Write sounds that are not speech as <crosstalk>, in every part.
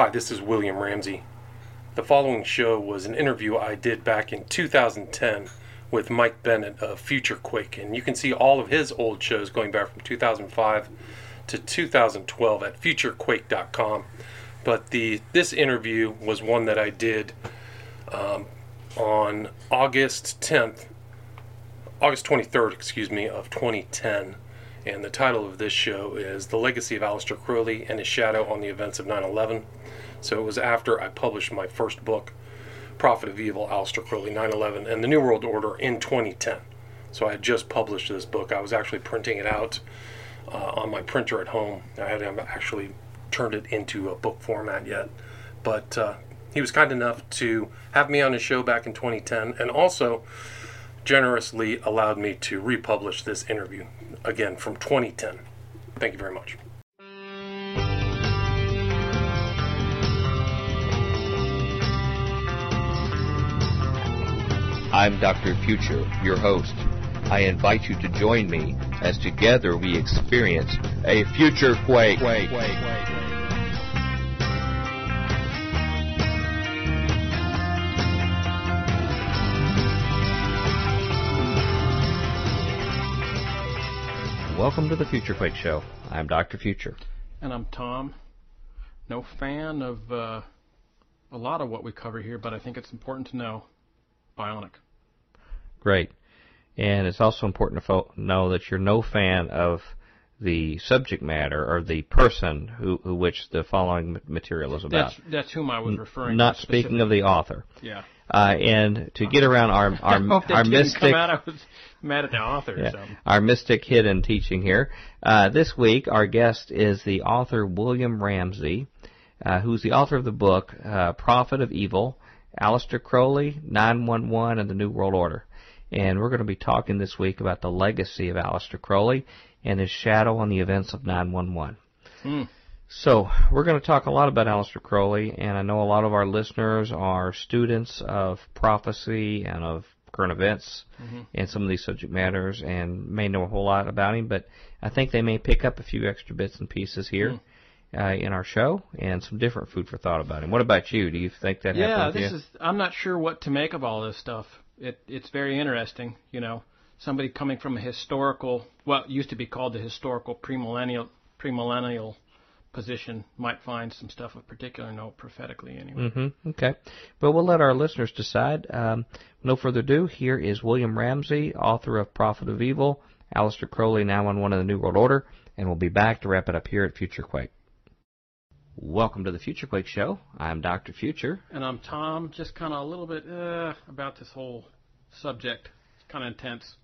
Hi, this is William Ramsey. The following show was an interview I did back in 2010 with Mike Bennett of Future Quake, and you can see all of his old shows going back from 2005 to 2012 at futurequake.com. But the this interview was one that I did um, on August 10th, August 23rd, excuse me, of 2010. And the title of this show is The Legacy of Aleister Crowley and His Shadow on the Events of 9 11. So it was after I published my first book, Prophet of Evil, Aleister Crowley, 9 11, and the New World Order in 2010. So I had just published this book. I was actually printing it out uh, on my printer at home. I hadn't actually turned it into a book format yet. But uh, he was kind enough to have me on his show back in 2010 and also generously allowed me to republish this interview again from 2010. Thank you very much. I'm Dr. Future, your host. I invite you to join me as together we experience a future quake. Welcome to the Future Quake Show. I'm Dr. Future. And I'm Tom. No fan of uh, a lot of what we cover here, but I think it's important to know bionic. Great. And it's also important to fo- know that you're no fan of the subject matter or the person who, who which the following material is about. That's, that's whom I was referring Not to. speaking of the author. Yeah. Uh, and to get around our <laughs> our, I hope that our mystic come out. I was mad at the author. Yeah. So. Our mystic hidden teaching here. Uh, this week, our guest is the author William Ramsey, uh, who's the author of the book uh, Prophet of Evil, Aleister Crowley, 911, and the New World Order. And we're going to be talking this week about the legacy of Aleister Crowley and his shadow on the events of 911. Hmm. So, we're going to talk a lot about Aleister Crowley, and I know a lot of our listeners are students of prophecy and of current events Mm-hmm. and some of these subject matters and may know a whole lot about him, but I think they may pick up a few extra bits and pieces here Hmm. Uh, in our show and some different food for thought about him. What about you? Do you think that Yeah, this is. I'm not sure what to make of all this stuff. It it's very interesting. You know, somebody coming from a historical, well, it used to be called the historical premillennial premillennial position might find some stuff of particular note prophetically anyway. Mm-hmm. Okay. But we'll let our listeners decide. Um, no further ado, here is William Ramsey, author of Prophet of Evil, Aleister Crowley, now on one of the New World Order, and we'll be back to wrap it up here at Future Quake. Welcome to the Future Quake Show. I'm Dr. Future. And I'm Tom, just kind of a little bit uh, about this whole subject. It's kind of intense,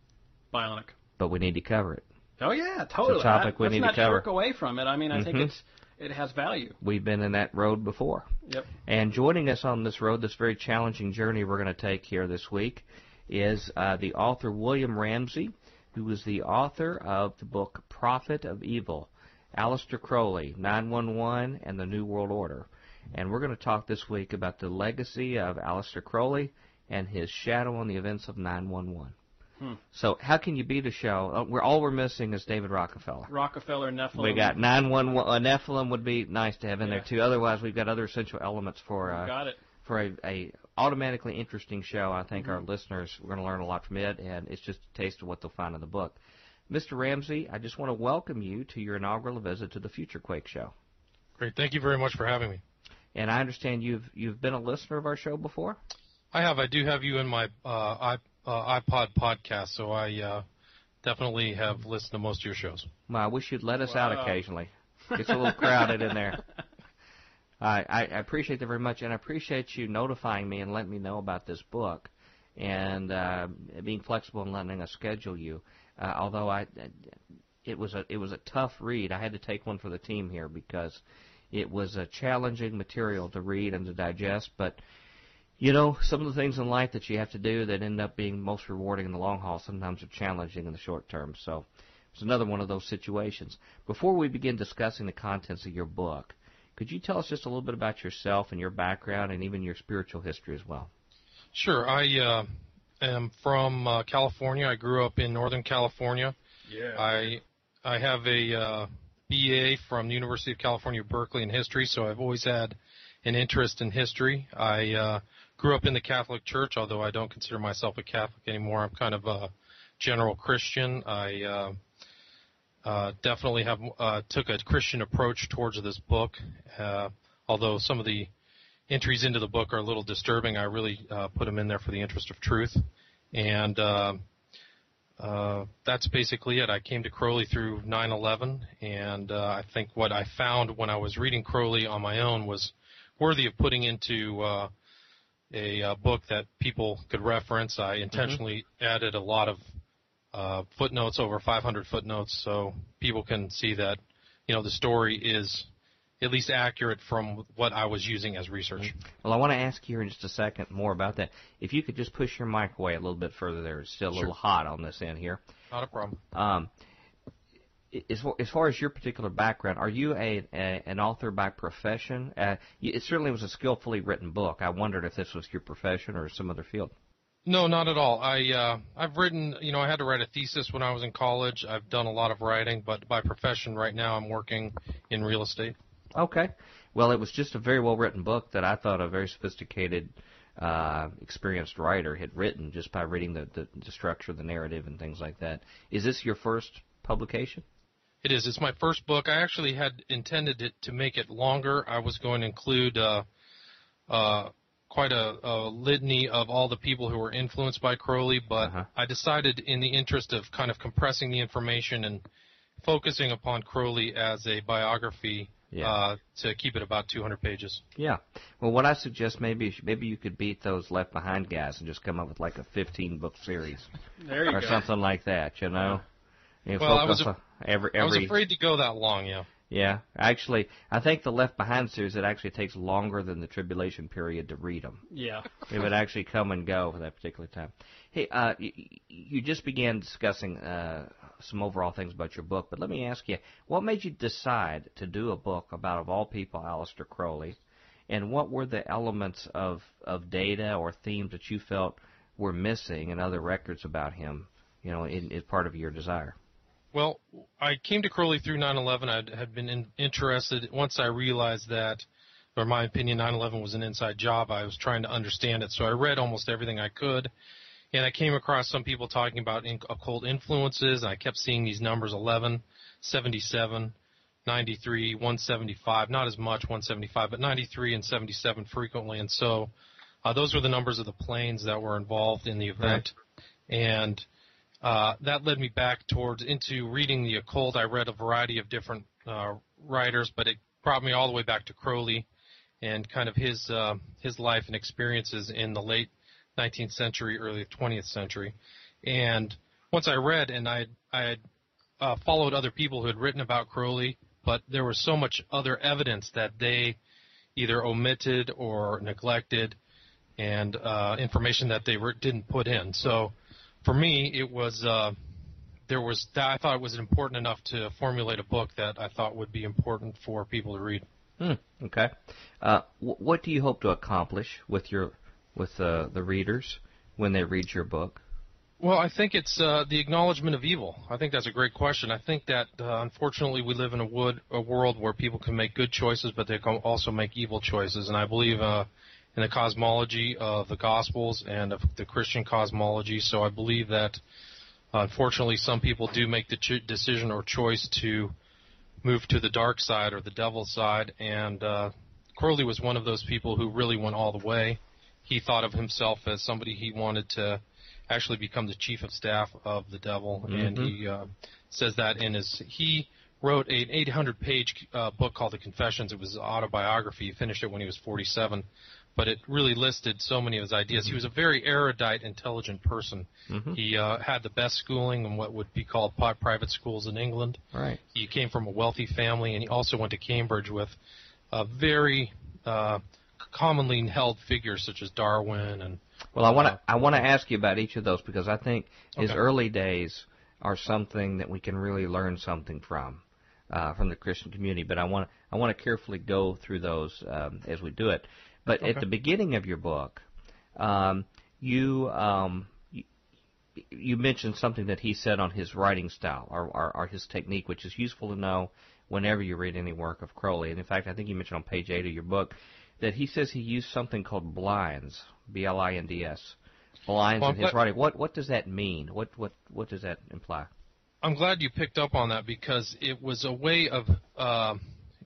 bionic. But we need to cover it. Oh yeah, totally. topic I, we let's need to not cover. shirk away from it. I mean, I think Mhm. it's it has value. We've been in that road before. Yep. And joining us on this road, this very challenging journey we're going to take here this week, is uh, the author William Ramsey, who is the author of the book Prophet of Evil, Aleister Crowley, 911, and the New World Order. And we're going to talk this week about the legacy of Aleister Crowley and his shadow on the events of 911. Hmm. So, how can you beat a show? Uh, we're all we're missing is David Rockefeller. Rockefeller, Nephilim. We got 911. Uh, Nephilim would be nice to have in Yeah. there too. Otherwise, we've got other essential elements for uh, Got it. for a, a automatically interesting show. I think Mm-hmm. our listeners we're going to learn a lot from it, and it's just a taste of what they'll find in the book. Mr. Ramsey, I just want to welcome you to your inaugural visit to the Future Quake Show. Great. Thank you very much for having me. And I understand you've you've been a listener of our show before. I have. I do have you in my uh, i uh, iPod podcast, so I uh, definitely have listened to most of your shows. Well, I wish you'd let us out Wow. occasionally. It's a little crowded in there. <laughs> I, I I appreciate that very much, and I appreciate you notifying me and letting me know about this book, and uh, being flexible and letting us schedule you. Uh, although I, it was a it was a tough read. I had to take one for the team here because it was a challenging material to read and to digest. But you know, some of the things in life that you have to do that end up being most rewarding in the long haul sometimes are challenging in the short term. So it's another one of those situations. Before we begin discussing the contents of your book, could you tell us just a little bit about yourself and your background and even your spiritual history as well? Sure. I uh, am from uh, California. I grew up in Northern California. Yeah. I I have a uh, BA from the University of California, Berkeley in history, so I've always had an interest in history. I uh, grew up in the Catholic Church, although I don't consider myself a Catholic anymore. I'm kind of a general Christian. I uh, uh, definitely have uh, took a Christian approach towards this book, uh, although some of the entries into the book are a little disturbing. I really uh, put them in there for the interest of truth, and uh, uh, that's basically it. I came to Crowley through 9/11, and uh, I think what I found when I was reading Crowley on my own was worthy of putting into uh, a uh, book that people could reference. I intentionally mm-hmm. added a lot of uh, footnotes, over 500 footnotes, so people can see that you know the story is at least accurate from what I was using as research. Mm-hmm. Well, I want to ask you in just a second more about that. If you could just push your mic away a little bit further there. It's still a little hot on this end here. Not a problem. Um, as far, as far as your particular background, are you a, a an author by profession? Uh, it certainly was a skillfully written book. I wondered if this was your profession or some other field. No, not at all. I uh, I've written, you know, I had to write a thesis when I was in college. I've done a lot of writing, but by profession right now I'm working in real estate. Okay. Well, it was just a very well written book that I thought a very sophisticated, uh, experienced writer had written just by reading the, the, the structure, the narrative, and things like that. Is this your first publication? It is. It's my first book. I actually had intended it to make it longer. I was going to include uh, uh, quite a, a litany of all the people who were influenced by Crowley, but uh-huh. I decided, in the interest of kind of compressing the information and focusing upon Crowley as a biography, yeah. uh, to keep it about 200 pages. Yeah. Well, what I suggest maybe maybe you could beat those Left Behind guys and just come up with like a 15 book series or go. something like that. You know. You well, I was a, every, every, I was afraid to go that long. Yeah. Yeah, actually, I think the Left Behind series it actually takes longer than the Tribulation period to read them. Yeah. <laughs> it would actually come and go for that particular time. Hey, uh, you, you just began discussing uh, some overall things about your book, but let me ask you, what made you decide to do a book about, of all people, Aleister Crowley, and what were the elements of of data or themes that you felt were missing in other records about him, you know, in, in part of your desire? Well, I came to Crowley through 9/11. I had been in, interested once I realized that, or my opinion, 9/11 was an inside job. I was trying to understand it, so I read almost everything I could, and I came across some people talking about in, occult influences. And I kept seeing these numbers: 11, 77, 93, 175. Not as much 175, but 93 and 77 frequently. And so, uh, those were the numbers of the planes that were involved in the event, right. and uh, that led me back towards into reading the occult. I read a variety of different uh, writers, but it brought me all the way back to Crowley and kind of his uh, his life and experiences in the late 19th century, early 20th century. And once I read and I I had uh, followed other people who had written about Crowley, but there was so much other evidence that they either omitted or neglected, and uh, information that they re- didn't put in. So for me, it was uh, there was that I thought it was important enough to formulate a book that I thought would be important for people to read. Hmm, okay. Uh, w- what do you hope to accomplish with your with uh, the readers when they read your book? Well, I think it's uh, the acknowledgement of evil. I think that's a great question. I think that uh, unfortunately we live in a, wood, a world where people can make good choices, but they can also make evil choices. And I believe uh, in the cosmology of the Gospels and of the Christian cosmology. So I believe that unfortunately some people do make the decision or choice to move to the dark side or the devil's side. And uh, Crowley was one of those people who really went all the way. He thought of himself as somebody he wanted to actually become the chief of staff of the devil, mm-hmm. and he uh, says that in his he wrote an 800 page uh, book called The Confessions. It was an autobiography. He finished it when he was 47 but it really listed so many of his ideas. Mm-hmm. He was a very erudite, intelligent person. Mm-hmm. He uh, had the best schooling in what would be called private schools in England. Right. He came from a wealthy family, and he also went to Cambridge with a very uh, commonly held figures such as Darwin and. Well, I want to uh, I want to ask you about each of those because I think his okay. early days are something that we can really learn something from. Uh, from the Christian community, but I want I want to carefully go through those um, as we do it. But okay. at the beginning of your book, um, you, um, you you mentioned something that he said on his writing style or, or, or his technique, which is useful to know whenever you read any work of Crowley. And in fact, I think you mentioned on page eight of your book that he says he used something called blinds, B-L-I-N-D-S, blinds Well, in his writing. What what does that mean? What what what does that imply? I'm glad you picked up on that because it was a way of uh,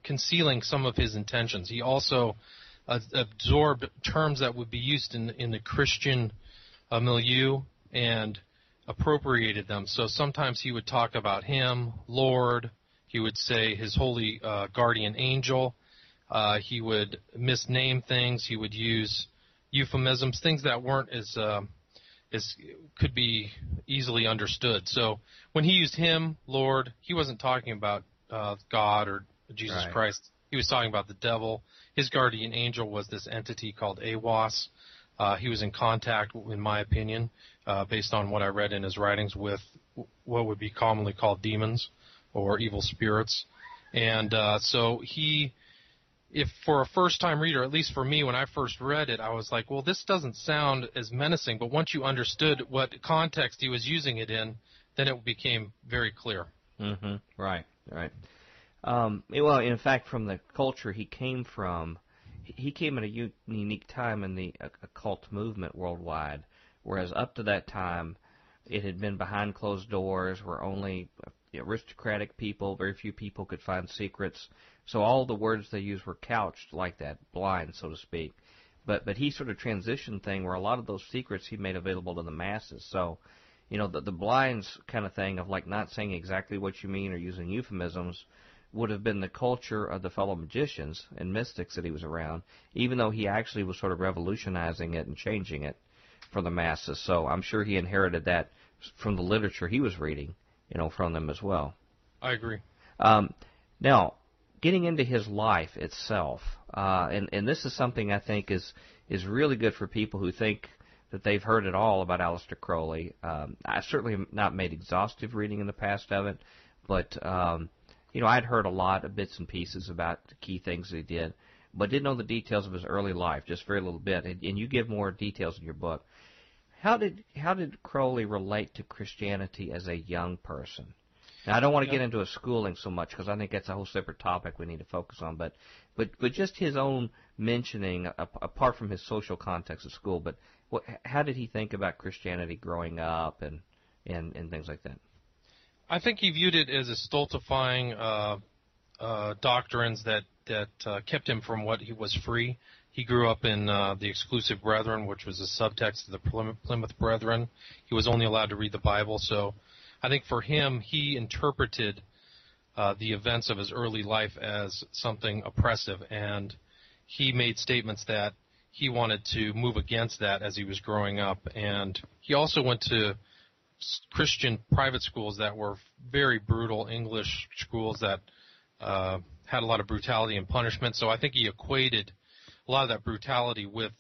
concealing some of his intentions. He also uh, absorbed terms that would be used in in the Christian uh, milieu and appropriated them. So sometimes he would talk about him, Lord. He would say his holy uh, guardian angel. Uh, he would misname things. He would use euphemisms, things that weren't as uh, as could be easily understood. So when he used him, Lord, he wasn't talking about uh, God or Jesus Right. Christ. He was talking about the devil. His guardian angel was this entity called Aiwass. Uh, he was in contact, in my opinion, uh, based on what I read in his writings, with what would be commonly called demons or evil spirits. And uh, so he, if for a first time reader, at least for me when I first read it, I was like, well, this doesn't sound as menacing. But once you understood what context he was using it in, then it became very clear. Mm-hmm. Right, right. Um, well, in fact, from the culture he came from, he- came at a u- unique time in the uh, occult movement worldwide, whereas up to that time, it had been behind closed doors, where only aristocratic people, very few people could find secrets. So all the words they used were couched like that, blind, so to speak. But but he sort of transitioned thing where a lot of those secrets he made available to the masses. So you know, the, the blinds kind of thing of like not saying exactly what you mean or using euphemisms would have been the culture of the fellow magicians and mystics that he was around, even though he actually was sort of revolutionizing it and changing it for the masses. So I'm sure he inherited that from the literature he was reading, you know, from them as well. I agree. Um, now, getting into his life itself, uh, and and this is something I think is is really good for people who think that they've heard it all about Aleister Crowley. Um, I certainly have not made exhaustive reading in the past of it, but um, you know I'd heard a lot of bits and pieces about the key things he did, but didn't know the details of his early life, just very little bit. And, and you give more details in your book. How did how did Crowley relate to Christianity as a young person? Now, I don't want to get into his schooling so much because I think that's a whole separate topic we need to focus on. But, but, but just his own mentioning, apart from his social context at school, but what, how did he think about Christianity growing up and, and, and things like that? I think he viewed it as a stultifying uh, uh, doctrines that that uh, kept him from what he was free. He grew up in uh, the Exclusive Brethren, which was a subtext of the Plymouth Brethren. He was only allowed to read the Bible, so I think for him, he interpreted uh, the events of his early life as something oppressive, and he made statements that he wanted to move against that as he was growing up. And he also went to Christian private schools that were very brutal English schools that uh, had a lot of brutality and punishment. So I think he equated a lot of that brutality with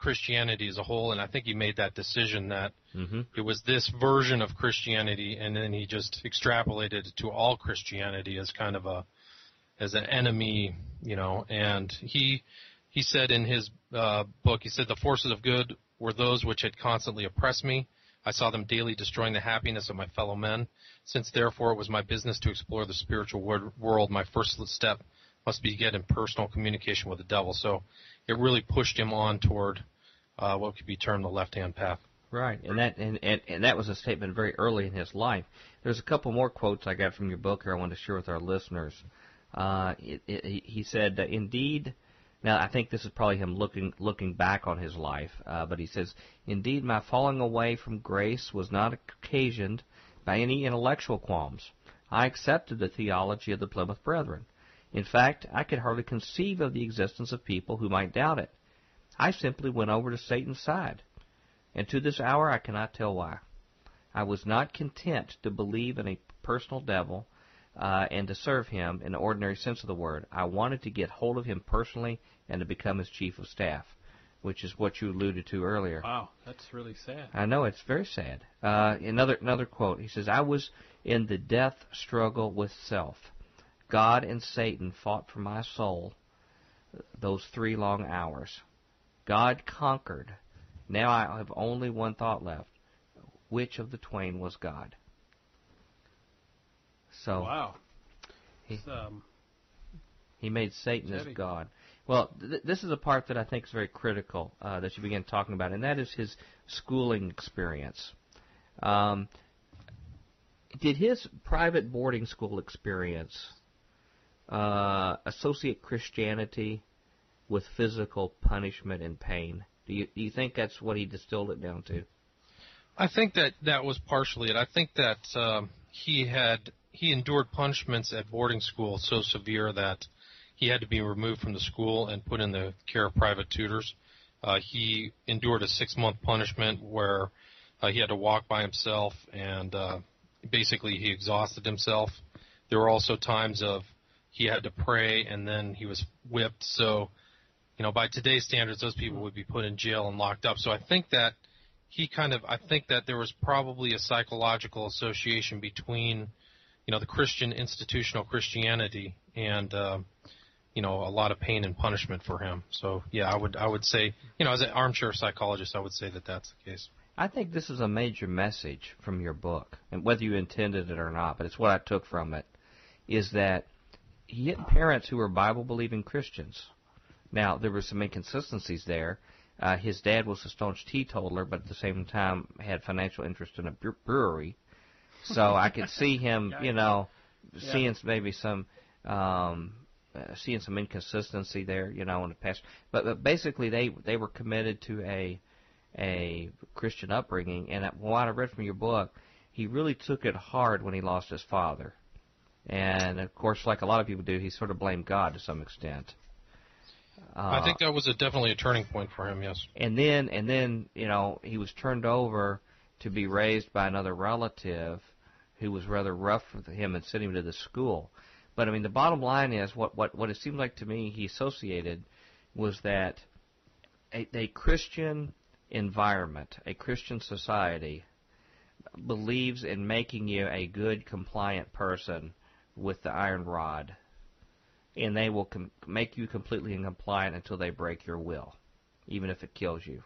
Christianity as a whole, and I think he made that decision that Mm-hmm. it was this version of Christianity, and then he just extrapolated it to all Christianity as kind of a as an enemy, you know. And he he said in his uh, book, he said the forces of good were those which had constantly oppressed me. I saw them daily destroying the happiness of my fellow men. Since therefore it was my business to explore the spiritual wor- world, my first step must be to get in personal communication with the devil. So it really pushed him on toward uh, what could be termed the left-hand path. Right, and that and, and and that was a statement very early in his life. There's a couple more quotes I got from your book here I want to share with our listeners. Uh, it, it, he- said, "Indeed." Now I think this is probably him looking looking back on his life, uh, but he says, "Indeed, my falling away from grace was not occasioned by any intellectual qualms. I accepted the theology of the Plymouth Brethren. In fact, I could hardly conceive of the existence of people who might doubt it. I simply went over to Satan's side." and to this hour I cannot tell why. I was not content to believe in a personal devil uh, and to serve him in the ordinary sense of the word. I wanted to get hold of him personally and to become his chief of staff, which is what you alluded to earlier. Wow, that's really sad. I know it's very sad. Uh, another another quote. He says, "I was in the death struggle with self. God and Satan fought for my soul those three long hours. God conquered. Now I have only one thought left: which of the twain was God?" So Wow. um, he made Satan his god. Well, th- this is a part that I think is very critical uh, that you begin talking about, and that is his schooling experience. Um, did his private boarding school experience uh, associate Christianity with physical punishment and pain? Do you do you think that's what he distilled it down to? I think that that was partially it. I think that um, he had he endured punishments at boarding school so severe that he had to be removed from the school and put in the care of private tutors. Uh, he endured a six month punishment where uh, he had to walk by himself and uh, basically he exhausted himself. There were also times of he had to pray and then he was whipped. So, you know, by today's standards, those people would be put in jail and locked up. So I think that he kind of I think that there was probably a psychological association between you know the Christian institutional Christianity and uh, you know a lot of pain and punishment for him. So yeah, I would I would say you know as an armchair psychologist, I would say that that's the case. I think this is a major message from your book, and whether you intended it or not, but it's what I took from it, is that he had parents who were Bible believing Christians. Now there were some inconsistencies there. Uh, his dad was a staunch teetotaler, but at the same time had financial interest in a brewery. So I could <laughs> see him, you know, Yeah. seeing maybe some, um, uh, seeing some inconsistency there, you know, in the past. But, but basically, they they were committed to a a Christian upbringing, and what I read from your book, he really took it hard when he lost his father. And of course, like a lot of people do, he sort of blamed God to some extent. Uh, I think that was a, definitely a turning point for him. Yes. and then and then you know he was turned over to be raised by another relative who was rather rough with him and sent him to the school. But I mean, the bottom line is what what what it seemed like to me he associated was that a, a Christian environment, a Christian society, believes in making you a good, compliant person with the iron rod, and they will com- make you completely compliant until they break your will, even if it kills you.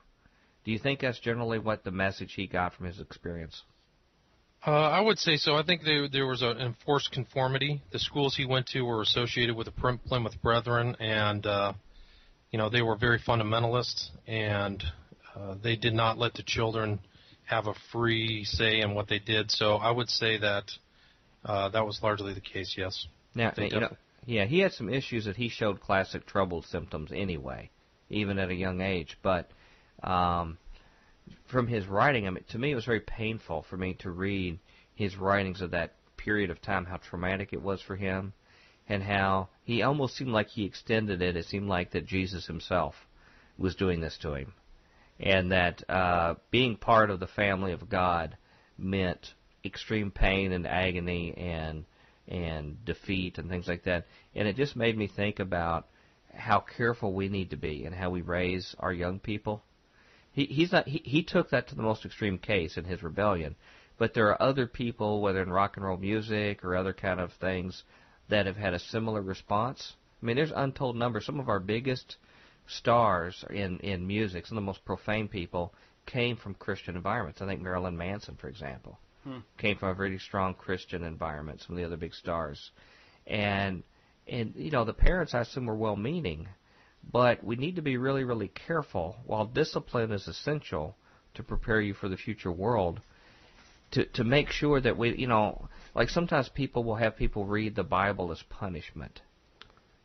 Do you think that's generally what the message he got from his experience? Uh, I would say so. I think there there was an enforced conformity. The schools he went to were associated with the Plymouth Brethren, and uh, you know they were very fundamentalist, and uh, they did not let the children have a free say in what they did. So I would say that uh, that was largely the case. Yes. Now, you know, yeah, he had some issues that he showed classic troubled symptoms anyway, even at a young age. But um, from his writing, I mean, to me, it was very painful for me to read his writings of that period of time, how traumatic it was for him, and how he almost seemed like he extended it. It seemed like that Jesus himself was doing this to him, and that uh, being part of the family of God meant extreme pain and agony and and defeat and things like that. And it just made me think about how careful we need to be and how we raise our young people. He he's not he, he took that to the most extreme case in his rebellion, but there are other people, whether in rock and roll music or other kind of things, that have had a similar response. I mean, there's untold numbers. Some of our biggest stars in in music, some of the most profane people, came from Christian environments. I think Marilyn Manson, for example, Hmm. came from a very strong Christian environment. Some of the other big stars, and and you know the parents I assume were well meaning, but we need to be really really careful. While discipline is essential to prepare you for the future world, to to make sure that we you know like sometimes people will have people read the Bible as punishment,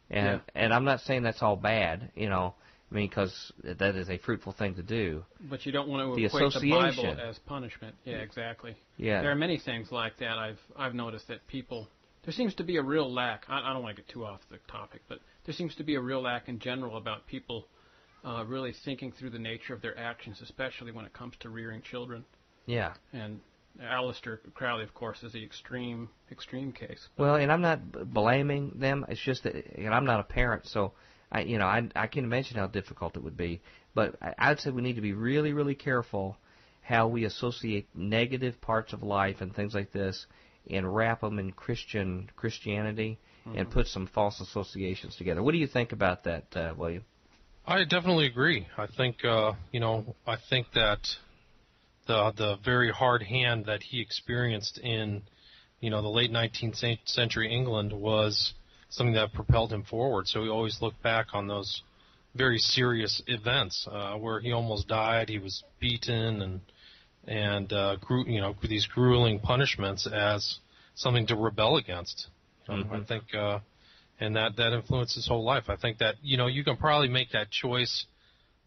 and and I'm not saying that's all bad, you know. I mean, because that is a fruitful thing to do. But you don't want to The equate the Bible as punishment. Yeah, exactly. Yeah. There are many things like that. I've I've noticed that people there seems to be a real lack. I, I don't want to get too off the topic, but there seems to be a real lack in general about people uh, really thinking through the nature of their actions, especially when it comes to rearing children. Yeah. And Aleister Crowley, of course, is the extreme extreme case. Well, and I'm not b- blaming them. It's just that, and I'm not a parent, so I, you know, I, I can imagine how difficult it would be. But I, I'd say we need to be really, really careful how we associate negative parts of life and things like this, and wrap them in Christian Christianity, and put some false associations together. What do you think about that, uh, William? I definitely agree. I think uh, you know, I think that the the very hard hand that he experienced in you know, the late 19th century England was something that propelled him forward. So he always looked back on those very serious events uh, where he almost died. He was beaten and and uh, gru- you know these grueling punishments as something to rebel against. You know, Mhm. I think, uh, and that that influenced his whole life. I think that you know you can probably make that choice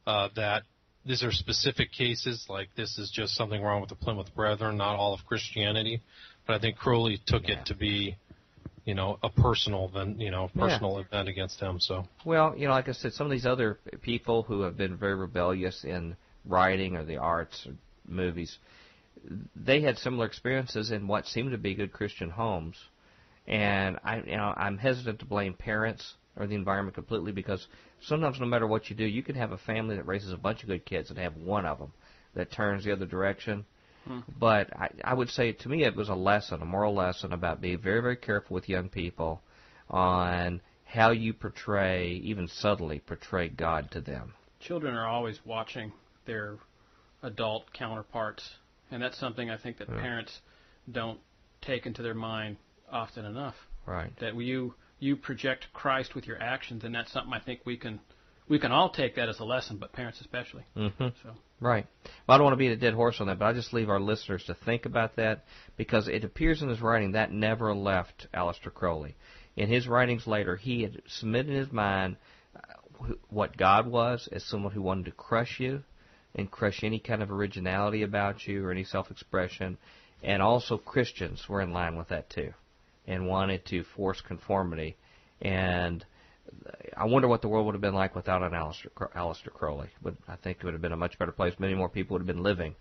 uh, that these are specific cases, like this is just something wrong with the Plymouth Brethren, not all of Christianity. But I think Crowley took Yeah. it to be, you know, a personal then you know Yeah. personal event against him. So Well, you know, like I said, some of these other people who have been very rebellious in writing or the arts or movies, they had similar experiences in what seemed to be good Christian homes. And I, you know, I'm hesitant to blame parents or the environment completely because sometimes, no matter what you do, you can have a family that raises a bunch of good kids and have one of them that turns the other direction. But I, I would say to me it was a lesson, a moral lesson about being very, very careful with young people on how you portray, even subtly portray God to them. Children are always watching their adult counterparts, and that's something I think that Yeah. parents don't take into their mind often enough. Right. That you you project Christ with your actions, and that's something I think we can we can all take that as a lesson, but parents especially. Mm-hmm. So Right. Well, I don't want to be a dead horse on that, but I just leave our listeners to think about that because it appears in his writing that never left Aleister Crowley. In his writings later, he had submitted in his mind uh, what God was as someone who wanted to crush you and crush any kind of originality about you or any self-expression, and also Christians were in line with that too, and wanted to force conformity. And I wonder what the world would have been like without an Aleister, Cro- Aleister Crowley. But I think it would have been a much better place. Many more people would have been living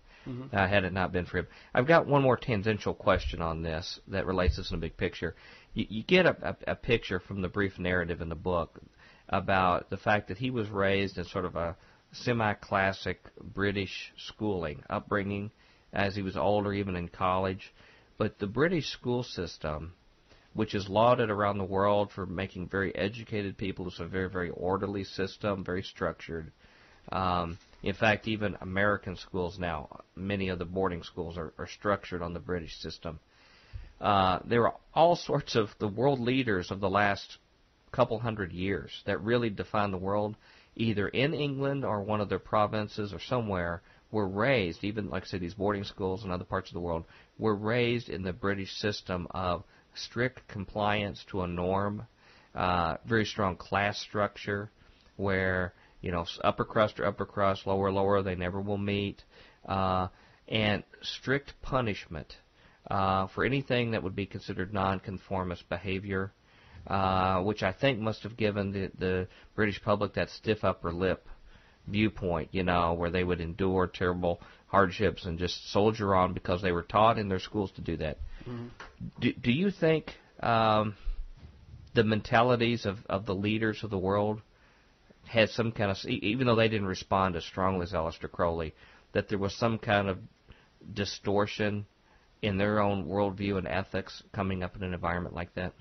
uh, had it not been for him. I've got one more tangential question on this that relates to this in a big picture. You, you get a, a, a picture from the brief narrative in the book about the fact that he was raised in sort of a semi-classic British schooling upbringing as he was older, even in college. But the British school system which is lauded around the world for making very educated people. It's a very, very orderly system, very structured. Um, in fact, even American schools now, many of the boarding schools are, are structured on the British system. Uh, there are all sorts of the world leaders of the last couple hundred years that really define the world, either in England or one of their provinces or somewhere, were raised, even like I said, these boarding schools in other parts of the world, were raised in the British system of strict compliance to a norm, uh, very strong class structure, where you know upper crust or upper crust, lower lower, they never will meet, uh, and strict punishment uh, for anything that would be considered nonconformist behavior, uh, which I think must have given the the British public that stiff upper lip viewpoint, you know, where they would endure terrible hardships and just soldier on because they were taught in their schools to do that. Do, do you think um, the mentalities of, of the leaders of the world had some kind of, even though they didn't respond as strongly as Aleister Crowley, that there was some kind of distortion in their own worldview and ethics coming up in an environment like that?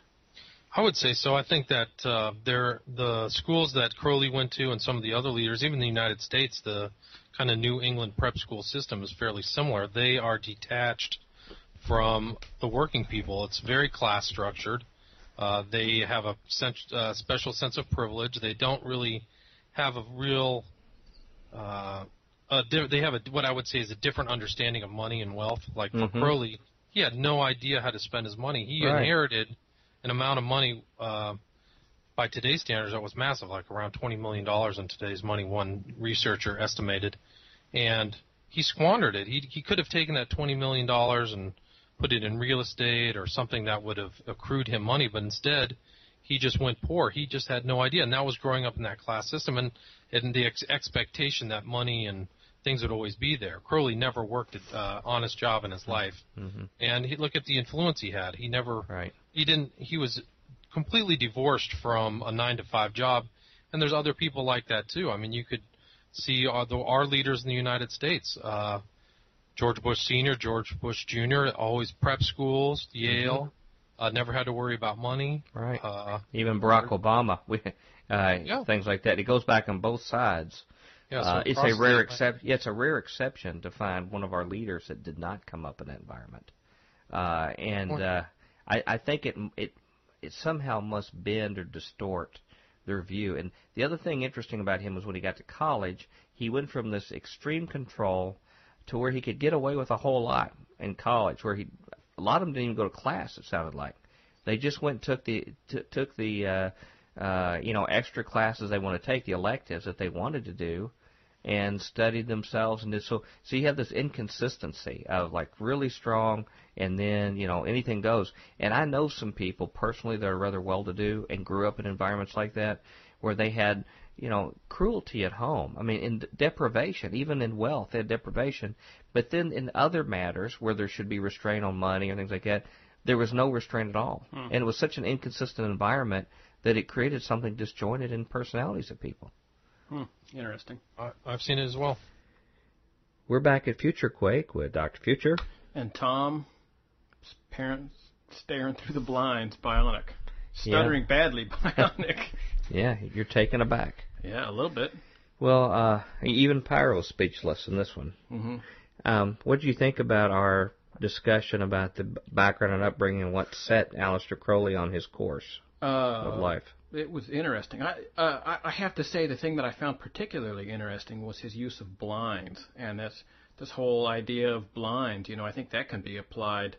I would say so. I think that uh, there, the schools that Crowley went to, and some of the other leaders, even in the United States, the kind of New England prep school system is fairly similar. They are detached from the working people. It's very class structured. Uh, they have a sen- uh, special sense of privilege. They don't really have a real. Uh, a di- they have a what I would say is a different understanding of money and wealth. Like for Mhm. Crowley, he had no idea how to spend his money. He Right. inherited an amount of money uh, by today's standards that was massive, like around twenty million dollars in today's money. One researcher estimated, and he squandered it. He he could have taken that twenty million dollars and put it in real estate or something that would have accrued him money, but instead he just went poor. He just had no idea, and that was growing up in that class system and and the ex- expectation that money and things would always be there. Crowley never worked an uh, honest job in his life, Mm-hmm. and he, look at the influence he had. He never Right. he didn't he was completely divorced from a nine to five job and there's other people like that too i mean you could see uh, the, our leaders in the united states uh george bush senior george bush junior always prep schools yale uh, never had to worry about money Right. uh Even Barack Obama, we, <laughs> uh, Yeah. things like that. It goes back on both sides. yeah, so uh, it's a rare exception. Yeah, it's a rare exception to find one of our leaders that did not come up in that environment. Uh, and uh, I, I think it it it somehow must bend or distort their view. And the other thing interesting about him was when he got to college, he went from this extreme control to where he could get away with a whole lot in college, where he a lot of them didn't even go to class. It sounded like they just went and took the t- took the uh, uh, you know extra classes they want to take, the electives that they wanted to do, and studied themselves and did so. So you have this inconsistency of like really strong, and then you know anything goes. And I know some people personally that are rather well-to-do and grew up in environments like that, where they had you know cruelty at home. I mean, in deprivation, even in wealth, they had deprivation. But then in other matters where there should be restraint on money and things like that, there was no restraint at all, hmm. and it was such an inconsistent environment that it created something disjointed in personalities of people. Hmm. Interesting. I, I've seen it as well. We're back at Future Quake with Dr. Future. And Tom, parents staring through the blinds, bionic. Stuttering yeah. badly, <laughs> bionic. yeah, you're taken aback. Yeah, a little bit. Well, uh, even Pyro's speechless in this one. Mm-hmm. Um, what do you think about our discussion about the background and upbringing and what set Aleister Crowley on his course uh, of life? It was interesting. I, uh, I have to say the thing that I found particularly interesting was his use of blinds and this this whole idea of blind. You know, I think that can be applied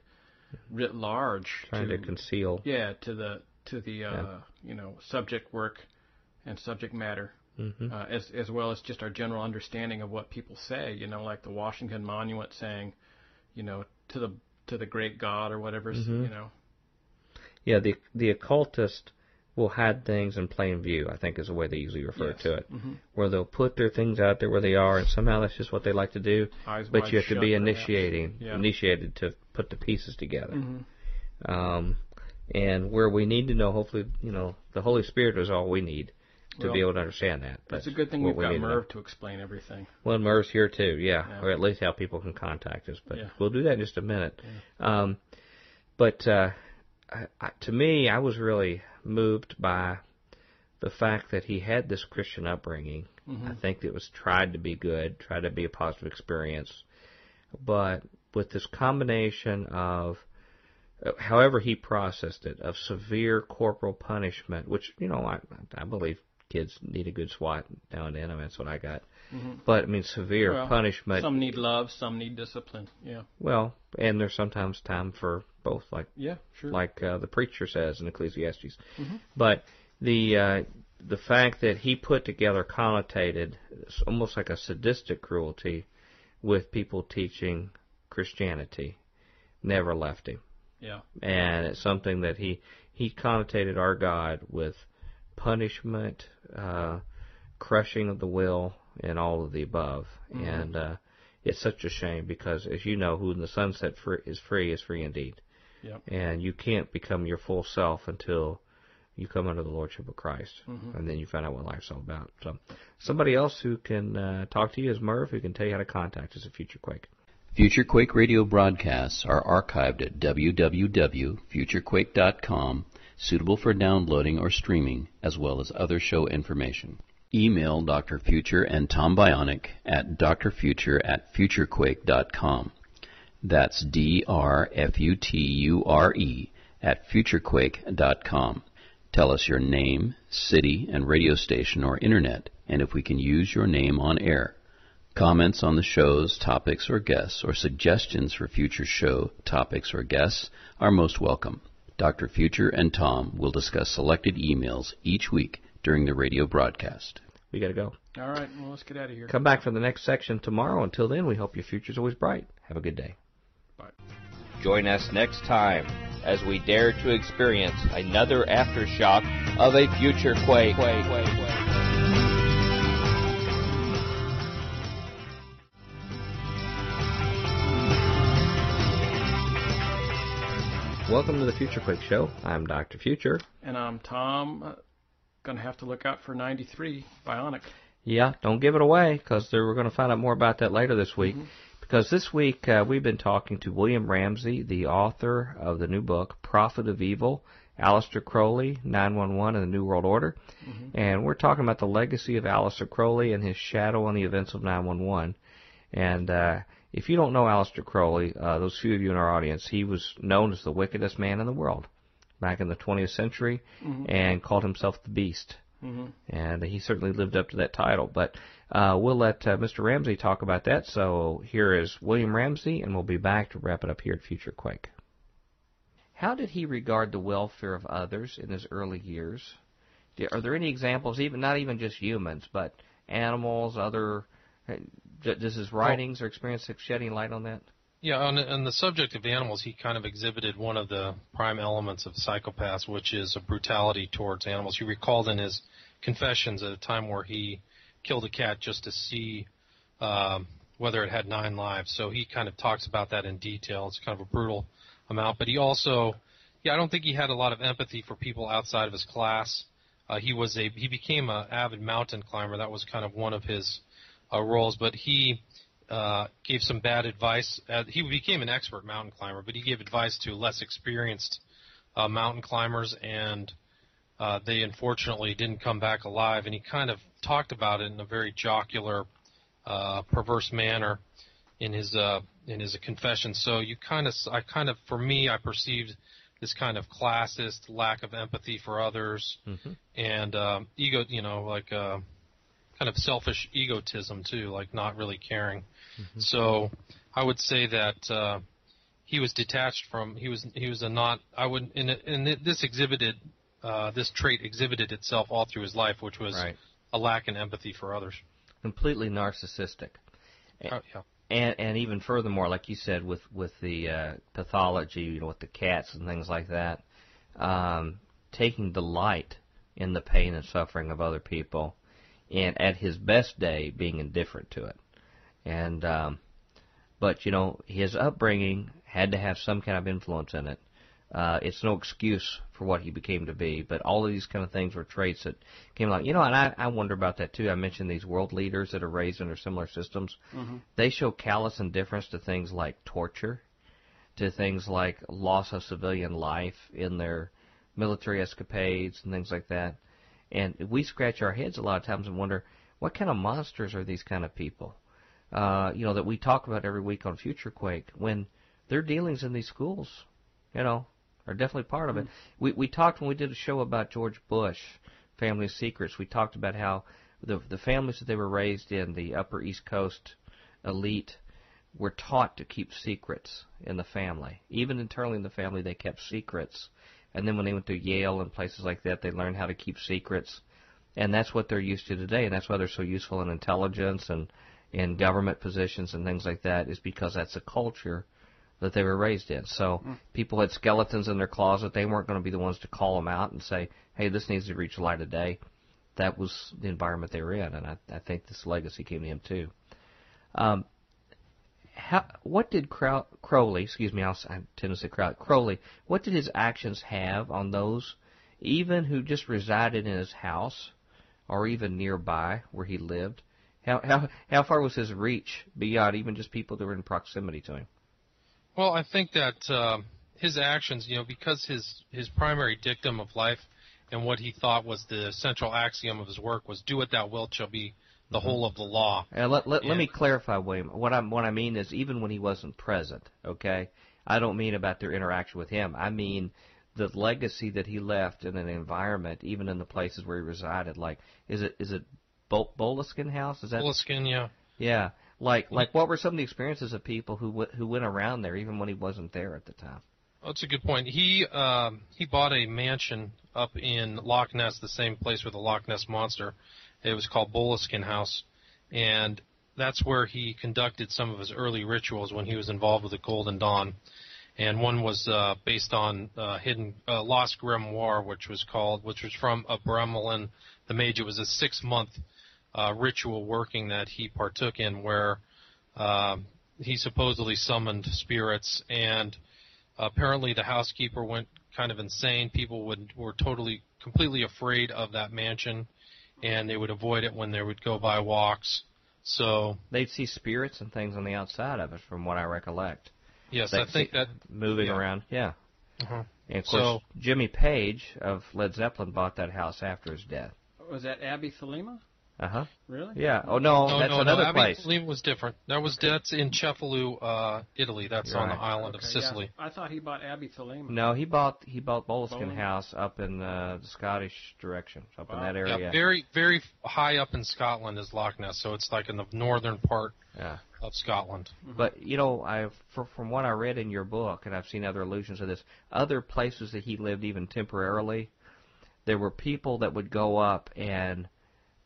writ large. Trying to, to conceal. Yeah, to the to the uh, yeah. you know subject work and subject matter. Mm-hmm. Uh, as as well as just our general understanding of what people say, you know, like the Washington Monument saying, you know, to the to the great God or whatever, mm-hmm. you know. Yeah, the the occultist will hide things in plain view. I think is the way they usually refer yes. to it, mm-hmm. where they'll put their things out there where they are, and somehow that's just what they like to do. Eyes but you have to be initiating, yeah. initiated to put the pieces together. Mm-hmm. Um, and where we need to know, hopefully, you know, the Holy Spirit is all we need to well, be able to understand that. But it's a good thing we've we got Merv to, to, explain everything. Well, Merv's here too, yeah, yeah, or at least how people can contact us. But yeah. we'll do that in just a minute. Yeah. Um, but uh, I, I, to me, I was really moved by the fact that he had this Christian upbringing. Mm-hmm. I think it was tried to be good, tried to be a positive experience, but with this combination of uh, however he processed it of severe corporal punishment, which you know I I believe kids need a good swat now and then. I mean that's what I got. Mm-hmm. But I mean severe well, punishment. Some need love, some need discipline. Yeah. Well, and there's sometimes time for both, like yeah, sure. Like uh, the preacher says in Ecclesiastes. Mm-hmm. But the uh, the fact that he put together connotated almost like a sadistic cruelty with people teaching Christianity never left him. Yeah. And it's something that he he connotated our God with punishment, uh, crushing of the will, and all of the above. Mm-hmm. And uh, it's such a shame because, as you know, who in the sunset free is free is free indeed. Yep. And you can't become your full self until you come under the lordship of Christ, mm-hmm. and then you find out what life's all about. So, somebody else who can uh, talk to you is Merv, who can tell you how to contact us at Future Quake. Future Quake radio broadcasts are archived at www.futurequake.com, suitable for downloading or streaming, as well as other show information. Email Dr. Future and Tom Bionic at drfuture at futurequake.com. That's D-R-F-U-T-U-R-E at futurequake.com. Tell us your name, city, and radio station or internet, and if we can use your name on air. Comments on the show's topics or guests, or suggestions for future show topics or guests are most welcome. Dr. Future and Tom will discuss selected emails each week during the radio broadcast. We got to go. All right, well, let's get out of here. Come back for the next section tomorrow. Until then, we hope your future's always bright. Have a good day. Bye. Join us next time as we dare to experience another aftershock of a future quake. quake, quake, quake. Welcome to the Future Quake Show. I'm Dr. Future. And I'm Tom. Uh, gonna have to look out for 93 Bionic. Yeah, don't give it away because we're going to find out more about that later this week. Mm-hmm. Because this week uh, we've been talking to William Ramsey, the author of the new book, Prophet of Evil, Aleister Crowley, 911 and the New World Order. Mm-hmm. And we're talking about the legacy of Aleister Crowley and his shadow on the events of 911. And uh, if you don't know Aleister Crowley, uh, those few of you in our audience, he was known as the wickedest man in the world back in the 20th century mm-hmm. and called himself the Beast. Mm-hmm. And he certainly lived up to that title. But uh, we'll let uh, Mr. Ramsey talk about that. So here is William Ramsey, and we'll be back to wrap it up here at Future Quake. How did he regard the welfare of others in his early years? Are there any examples, even not even just humans, but animals, other? Does his writings or experience shed any light on that? Yeah, on, on the subject of animals, he kind of exhibited one of the prime elements of psychopaths, which is a brutality towards animals. He recalled in his confessions at a time where he killed a cat just to see um, whether it had nine lives. So he kind of talks about that in detail. It's kind of a brutal amount, but he also, yeah, I don't think he had a lot of empathy for people outside of his class. Uh, he was a he became an avid mountain climber. That was kind of one of his uh, roles, but he uh, gave some bad advice. Uh, he became an expert mountain climber, but he gave advice to less experienced uh, mountain climbers, and uh, they unfortunately didn't come back alive. And he kind of talked about it in a very jocular, uh, perverse manner in his uh, in his confession. So you kind of, I kind of, for me, I perceived this kind of classist lack of empathy for others mm-hmm. and um, ego, you know, like uh, kind of selfish egotism too, like not really caring. Mm-hmm. So I would say that uh, he was detached from. He was he was a not. I would and, and this exhibited uh, this trait exhibited itself all through his life, which was right. a lack in empathy for others. Completely narcissistic. Oh, yeah and and even furthermore, like you said, with with the uh, pathology, you know, with the cats and things like that, um, taking delight in the pain and suffering of other people, and at his best day, being indifferent to it, and um, but you know, his upbringing had to have some kind of influence in it, uh, it's no excuse for what he became to be, but all of these kind of things were traits that came along. You know, and I, I wonder about that too. I mentioned these world leaders that are raised under similar systems. Mm-hmm. They show callous indifference to things like torture, to things like loss of civilian life in their military escapades and things like that. And we scratch our heads a lot of times and wonder, what kind of monsters are these kind of people? Uh, you know, that we talk about every week on Future Quake when their dealings in these schools, you know, are definitely part of it. Mm-hmm. We we talked when we did a show about George Bush, Family Secrets. We talked about how the the families that they were raised in, the Upper East Coast elite, were taught to keep secrets in the family. Even internally in the family, they kept secrets. And then when they went to Yale and places like that, they learned how to keep secrets. And that's what they're used to today, and that's why they're so useful in intelligence and in government positions and things like that, is because that's a culture that they were raised in. So mm. people had skeletons in their closet. They weren't going to be the ones to call them out and say, "Hey, this needs to reach the light of day." That was the environment they were in, and I, I think this legacy came to him too. Um, how, what did Crow, Crowley, excuse me, I'll, I tend to say Crowley, Crowley, what did his actions have on those, even who just resided in his house, or even nearby where he lived? How how how far was his reach beyond even just people that were in proximity to him? Well, I think that uh, his actions, you know, because his his primary dictum of life and what he thought was the central axiom of his work was "Do what thou wilt shall be the mm-hmm. whole of the law." And let let, let me clarify, William. What I what I mean is even when he wasn't present, okay. I don't mean about their interaction with him. I mean the legacy that he left in an environment, even in the places where he resided. Like, is it is it Bol- Boleskine House? Is that Boleskine? Yeah. Yeah. Like, like what were some of the experiences of people who w- who went around there, even when he wasn't there at the time? Oh, that's a good point. He um, he bought a mansion up in Loch Ness, the same place with the Loch Ness monster. It was called Boleskine House, and that's where he conducted some of his early rituals when he was involved with the Golden Dawn. And one was uh, based on uh, hidden uh, Lost Grimoire, which was called, which was from Abramelin the Mage. It was a six-month uh, ritual working that he partook in where uh, he supposedly summoned spirits and apparently the housekeeper went kind of insane. People would were totally completely afraid of that mansion and they would avoid it when they would go by walks. So they'd see spirits and things on the outside of it, from what I recollect. Yes, they'd I think that moving yeah. around. Yeah. Uh-huh. And of course, so, Jimmy Page of Led Zeppelin bought that house after his death. Was that Abbey Thelema? Uh huh. Really? Yeah. Oh no, no, that's no, another no. Abbey place. Thelema was different. That was that's in Cefalù, uh, Italy. That's on the Right. island of Sicily. Yeah. I thought he bought Abbey Thelema. No, he bought he bought Boleskine House up in uh, the Scottish direction, up in Wow. that Yeah, area. very very high up in Scotland is Loch Ness, so it's like in the northern part Yeah. of Scotland. But you know, I for, from what I read in your book, and I've seen other allusions to this, other places that he lived even temporarily, there were people that would go up and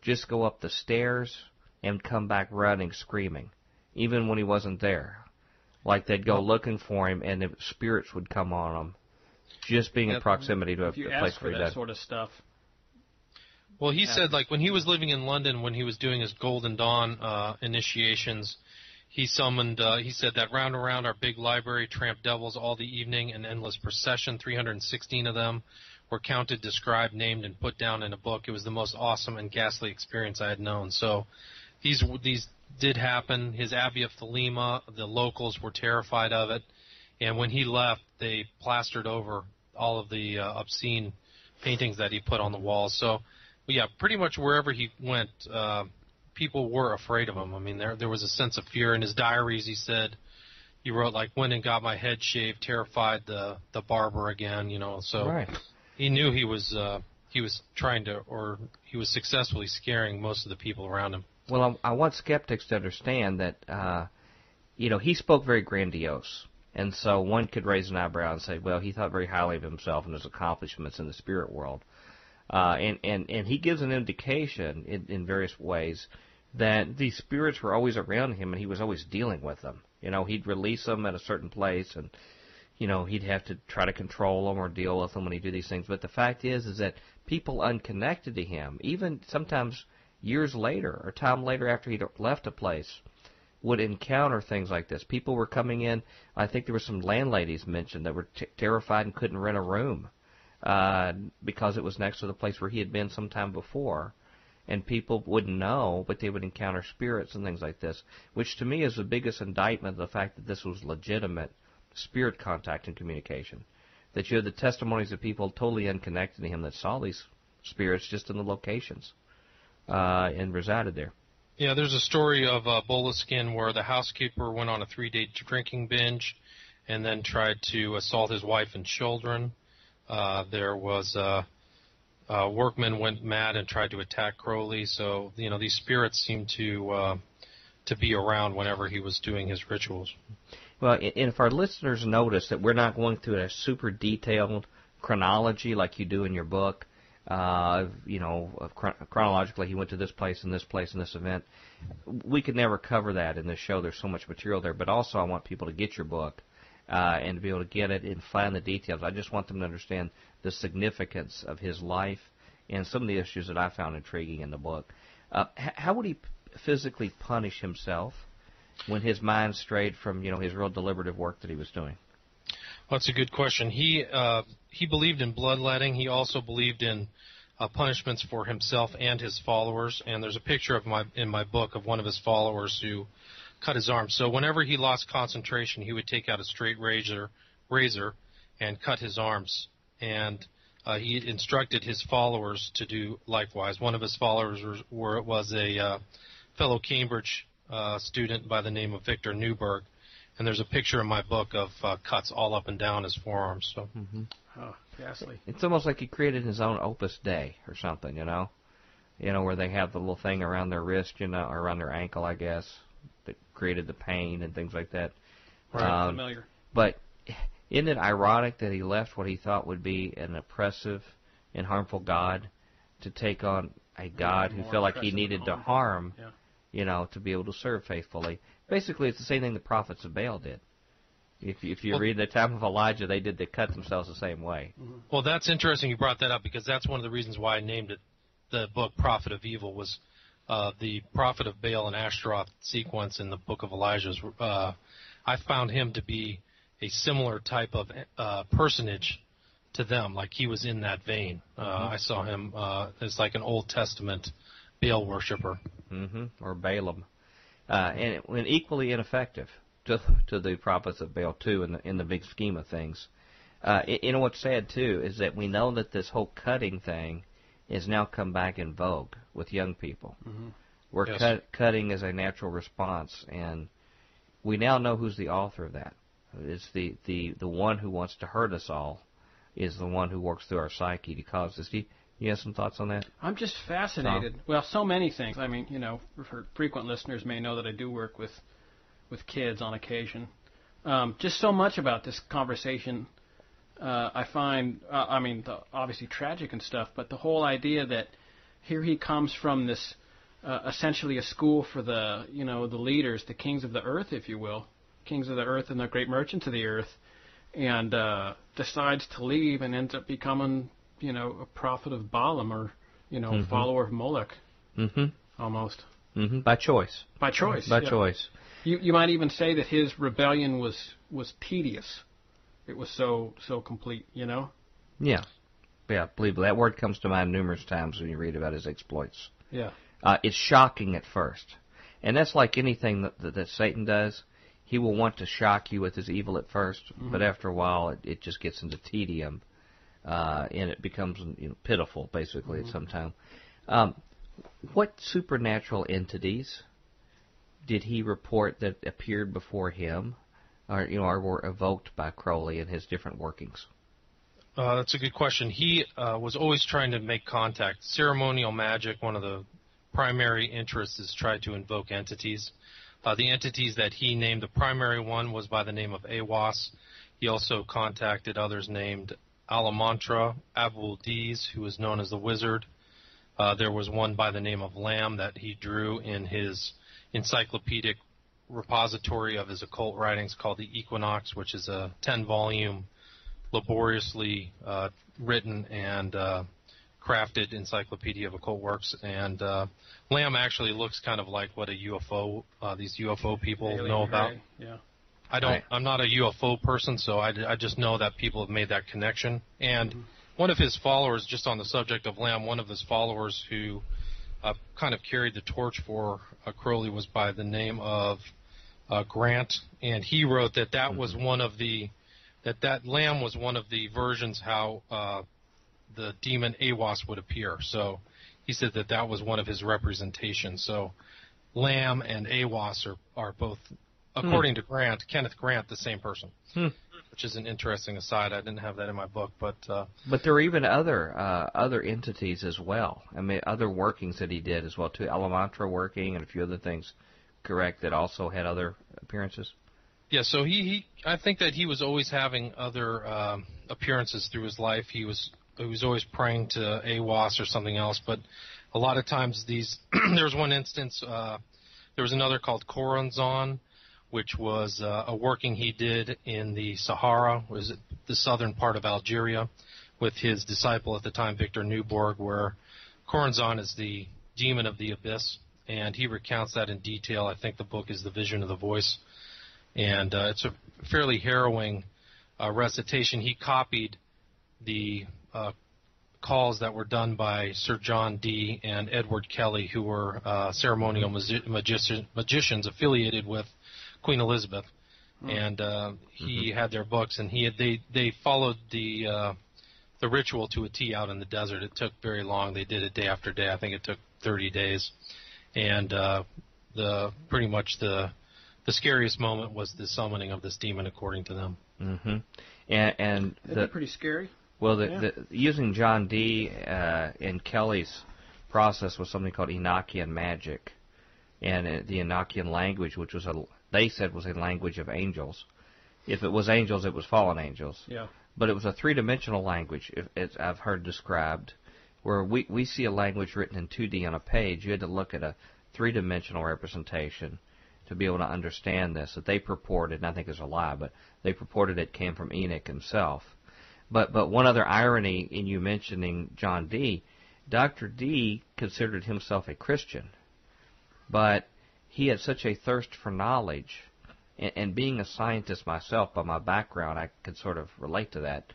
just go up the stairs and come back running, screaming, even when he wasn't there. Like they'd go looking for him, and the spirits would come on them, just being in proximity to a, If you a place ask for where he that died. sort of stuff, Well, he Yeah. said like when he was living in London, when he was doing his Golden Dawn uh, initiations, he summoned. Uh, he said that round and round our big library tramped devils all the evening, an endless procession, 316 of them were counted, described, named, and put down in a book. It was the most awesome and ghastly experience I had known. So these these did happen. His Abbey of Thelema, the locals were terrified of it, and when he left, they plastered over all of the uh, obscene paintings that he put on the walls. So, yeah, pretty much wherever he went, uh, people were afraid of him. I mean, there there was a sense of fear in his diaries. He said he wrote like went and got my head shaved, terrified the the barber again. You know, so Right. He knew he was uh, he was trying to or he was successfully scaring most of the people around him. Well, I, I want skeptics to understand that, uh, you know, he spoke very grandiose. And so one could raise an eyebrow and say, well, he thought very highly of himself and his accomplishments in the spirit world. Uh, and, and, and he gives an indication in, in various ways that these spirits were always around him and he was always dealing with them. You know, he'd release them at a certain place and, you know, he'd have to try to control them or deal with them when he do these things. But the fact is, is that people unconnected to him, even sometimes years later or time later after he'd left a place, would encounter things like this. People were coming in. I think there were some landladies mentioned that were t- terrified and couldn't rent a room uh, because it was next to the place where he had been some time before. And people wouldn't know, but they would encounter spirits and things like this, which to me is the biggest indictment of the fact that this was legitimate spirit contact and communication. That you had the testimonies of people totally unconnected to him that saw these spirits just in the locations uh, and resided there. Yeah, there's a story of uh, Boleskine where the housekeeper went on a three-day drinking binge, and then tried to assault his wife and children. Uh, there was a, uh, workmen went mad and tried to attack Crowley. So you know these spirits seem to uh, to be around whenever he was doing his rituals. Well, and if our listeners notice that we're not going through a super detailed chronology like you do in your book, uh, you know, chronologically, he went to this place and this place and this event. We could never cover that in this show. There's so much material there. But also, I want people to get your book uh, and to be able to get it and find the details. I just want them to understand the significance of his life and some of the issues that I found intriguing in the book. Uh, how would he physically punish himself when his mind strayed from you know his real deliberative work that he was doing? Well, that's a good question. He uh, he believed in bloodletting. He also believed in uh, punishments for himself and his followers. And there's a picture of my in my book of one of his followers who cut his arm. So whenever he lost concentration, he would take out a straight razor razor and cut his arms. And uh, he instructed his followers to do likewise. One of his followers was, were, was a uh, fellow Cambridge uh, student by the name of Victor Neuburg and there's a picture in my book of uh, cuts all up and down his forearms. So oh, ghastly. It's almost like he created his own Opus Dei or something, you know, you know where they have the little thing around their wrist, you know, or around their ankle, I guess, that created the pain and things like that. Um, Familiar. But isn't it ironic that he left what he thought would be an oppressive and harmful God to take on a God who felt like he needed to harm, Yeah. You know, to be able to serve faithfully? Basically, it's the same thing the prophets of Baal did. If you, if you Well- read the time of Elijah, they did they cut themselves the same way. Well, that's interesting you brought that up because that's one of the reasons why I named it the book Prophet of Evil was uh, the Prophet of Baal and Ashtaroth sequence in the book of Elijah's. Uh, I found him to be a similar type of uh, personage to them, like he was in that vein. Uh, I saw him uh, as like an Old Testament Baal worshiper. Hmm or Balaam, uh, and, and equally ineffective to to the prophets of Baal too in the in the big scheme of things. Uh, you know what's sad too is that we know that this whole cutting thing is now come back in vogue with young people. Mhm. Where Yes. cut, cutting is a natural response, and we now know who's the author of that. It's the, the, the one who wants to hurt us all is the one who works through our psyche to cause this. Do you, you have some thoughts on that? I'm just fascinated. Well, so many things. I mean, you know, frequent listeners may know that I do work with with kids on occasion. Um, just so much about this conversation, uh, I find. Uh, I mean, the, obviously tragic and stuff, but the whole idea that here he comes from this uh, essentially a school for the you know the leaders, the kings of the earth, if you will, kings of the earth and the great merchants of the earth, and uh, decides to leave and ends up becoming you know a prophet of Balaam or you know Mhm. follower of Moloch Mm-hmm. almost Mm-hmm. By choice. by choice. By yeah. choice. You you might even say that his rebellion was was tedious. It was so so complete, you know. Yeah. Yeah, believe that word comes to mind numerous times when you read about his exploits. Yeah. Uh, it's shocking at first, and that's like anything that, that, that Satan does. He will want to shock you with his evil at 1st but after a while, it, it just gets into tedium, uh, and it becomes you know, pitiful, basically, at some time. Um, what supernatural entities did he report that appeared before him, or you know, or were evoked by Crowley and his different workings? Uh, that's a good question. He uh, was always trying to make contact. Ceremonial magic, one of the primary interests, is try to invoke entities. Uh, the entities that he named, the primary one was by the name of Aiwass. He also contacted others named Alamantra, Abuldiz, who was known as the Wizard. Uh, there was one by the name of Lam that he drew in his encyclopedic repository of his occult writings called the Equinox, which is a 10 volume laboriously uh, written and uh, crafted encyclopedia of occult works. And uh, Lam actually looks kind of like what a UFO, uh, these UFO people Alien know about. Yeah. I don't. Right. I'm not a UFO person, so I, I just know that people have made that connection. And one of his followers, just on the subject of Lam, one of his followers who uh, kind of carried the torch for uh, Crowley was by the name of uh, Grant, and he wrote that that was one of the that that Lam was one of the versions how uh, the demon Aiwass would appear. So he said that that was one of his representations. So Lam and Aiwass are are both, according to Grant, Kenneth Grant, the same person. Hmm. Which is an interesting aside. I didn't have that in my book, but uh, But there are even other uh, other entities as well. I mean, other workings that he did as well too. Alamantra working and a few other things, correct? That also had other appearances. Yeah, so he, he I think that he was always having other um, appearances through his life. He was he was always praying to Aiwass or something else, but a lot of times these <clears throat> there was one instance uh, there was another called Choronzon, which was uh, a working he did in the Sahara, was the southern part of Algeria, with his disciple at the time, Victor Neuburg, where Choronzon is the demon of the abyss, and he recounts that in detail. I think the book is The Vision of the Voice and uh, it's a fairly harrowing uh, recitation. He copied the uh, calls that were done by Sir John Dee and Edward Kelley, who were uh, ceremonial magi- magician, magicians affiliated with Queen Elizabeth, and uh, he had their books, and he had, they they followed the uh, the ritual to a a T out in the desert. It took very long. They did it day after day. I think it took 30 days, and uh, the pretty much the the scariest moment was the summoning of this demon, according to them. Mm-hmm. And and the be pretty scary. well, the, yeah. the using John Dee uh, and Kelley's process was something called Enochian magic, and uh, the Enochian language, which was a they said was a language of angels. If it was angels, it was fallen angels. Yeah. but it was a three-dimensional language, if, as I've heard described, where we, we see a language written in 2D on a page. You had to look at a three-dimensional representation to be able to understand this. That they purported, and I think it's a lie, but they purported it came from Enoch himself. But but one other irony in you mentioning John Dee. Dr. Dee considered himself a Christian, but he had such a thirst for knowledge and, and being a scientist myself by my background, I could sort of relate to that.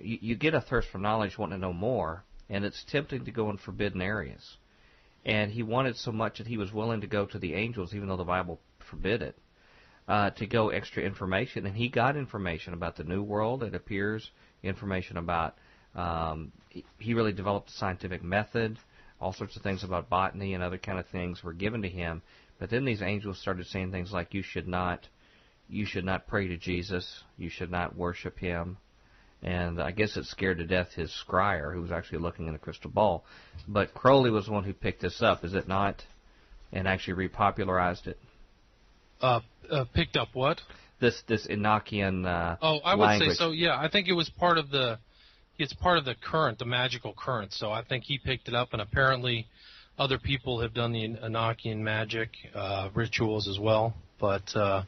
You, you get a thirst for knowledge, wanting to know more, and it's tempting to go in forbidden areas. And he wanted so much that he was willing to go to the angels, even though the Bible forbid it, uh, to go extra information. And he got information about the New World. It appears information about. Um, he, really developed a scientific method all sorts of things about botany and other kind of things were given to him. But then these angels started saying things like, "You should not, you should not pray to Jesus. You should not worship him." And I guess it scared to death his scryer, who was actually looking in the crystal ball. But Crowley was the one who picked this up, is it not? And actually repopularized it. Uh, uh, picked up what? This this Enochian. Uh, oh, I would language. say so. Yeah, I think it was part of the. It's part of the current, the magical current. So I think he picked it up, and apparently, other people have done the Enochian magic uh, rituals as well. But uh,